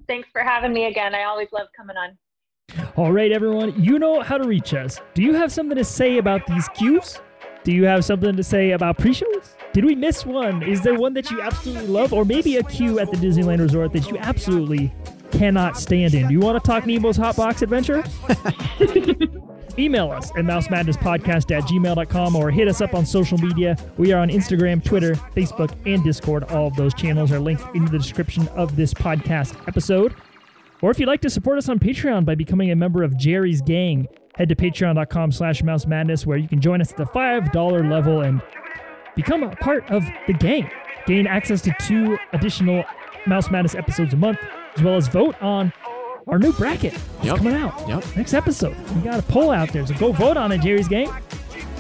Thanks for having me again. I always love coming on. All right, everyone, you know how to reach us. Do you have something to say about these queues? Do you have something to say about pre-shows? Did we miss one? Is there one that you absolutely love, or maybe a queue at the Disneyland Resort that you absolutely cannot stand in? Do you want to talk Nemo's Hot Box Adventure? Email us at mousemadnesspodcast at gmail.com or hit us up on social media. We are on Instagram, Twitter, Facebook, and Discord. All of those channels are linked in the description of this podcast episode. Or if you'd like to support us on Patreon by becoming a member of Jerry's Gang, head to patreon.com slash mouse madness where you can join us at the $5 level and become a part of the gang. Gain access to two additional Mouse Madness episodes a month, as well as vote on our new bracket. It's yep. coming out yep. next episode. We got a poll out there, so go vote on it, Jerry's Gang.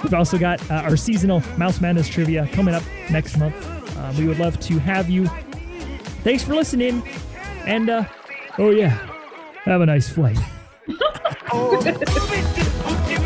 We've also got uh, our seasonal Mouse Madness trivia coming up next month. Uh, we would love to have you. Thanks for listening, and uh, Oh, yeah. Have a nice flight. oh,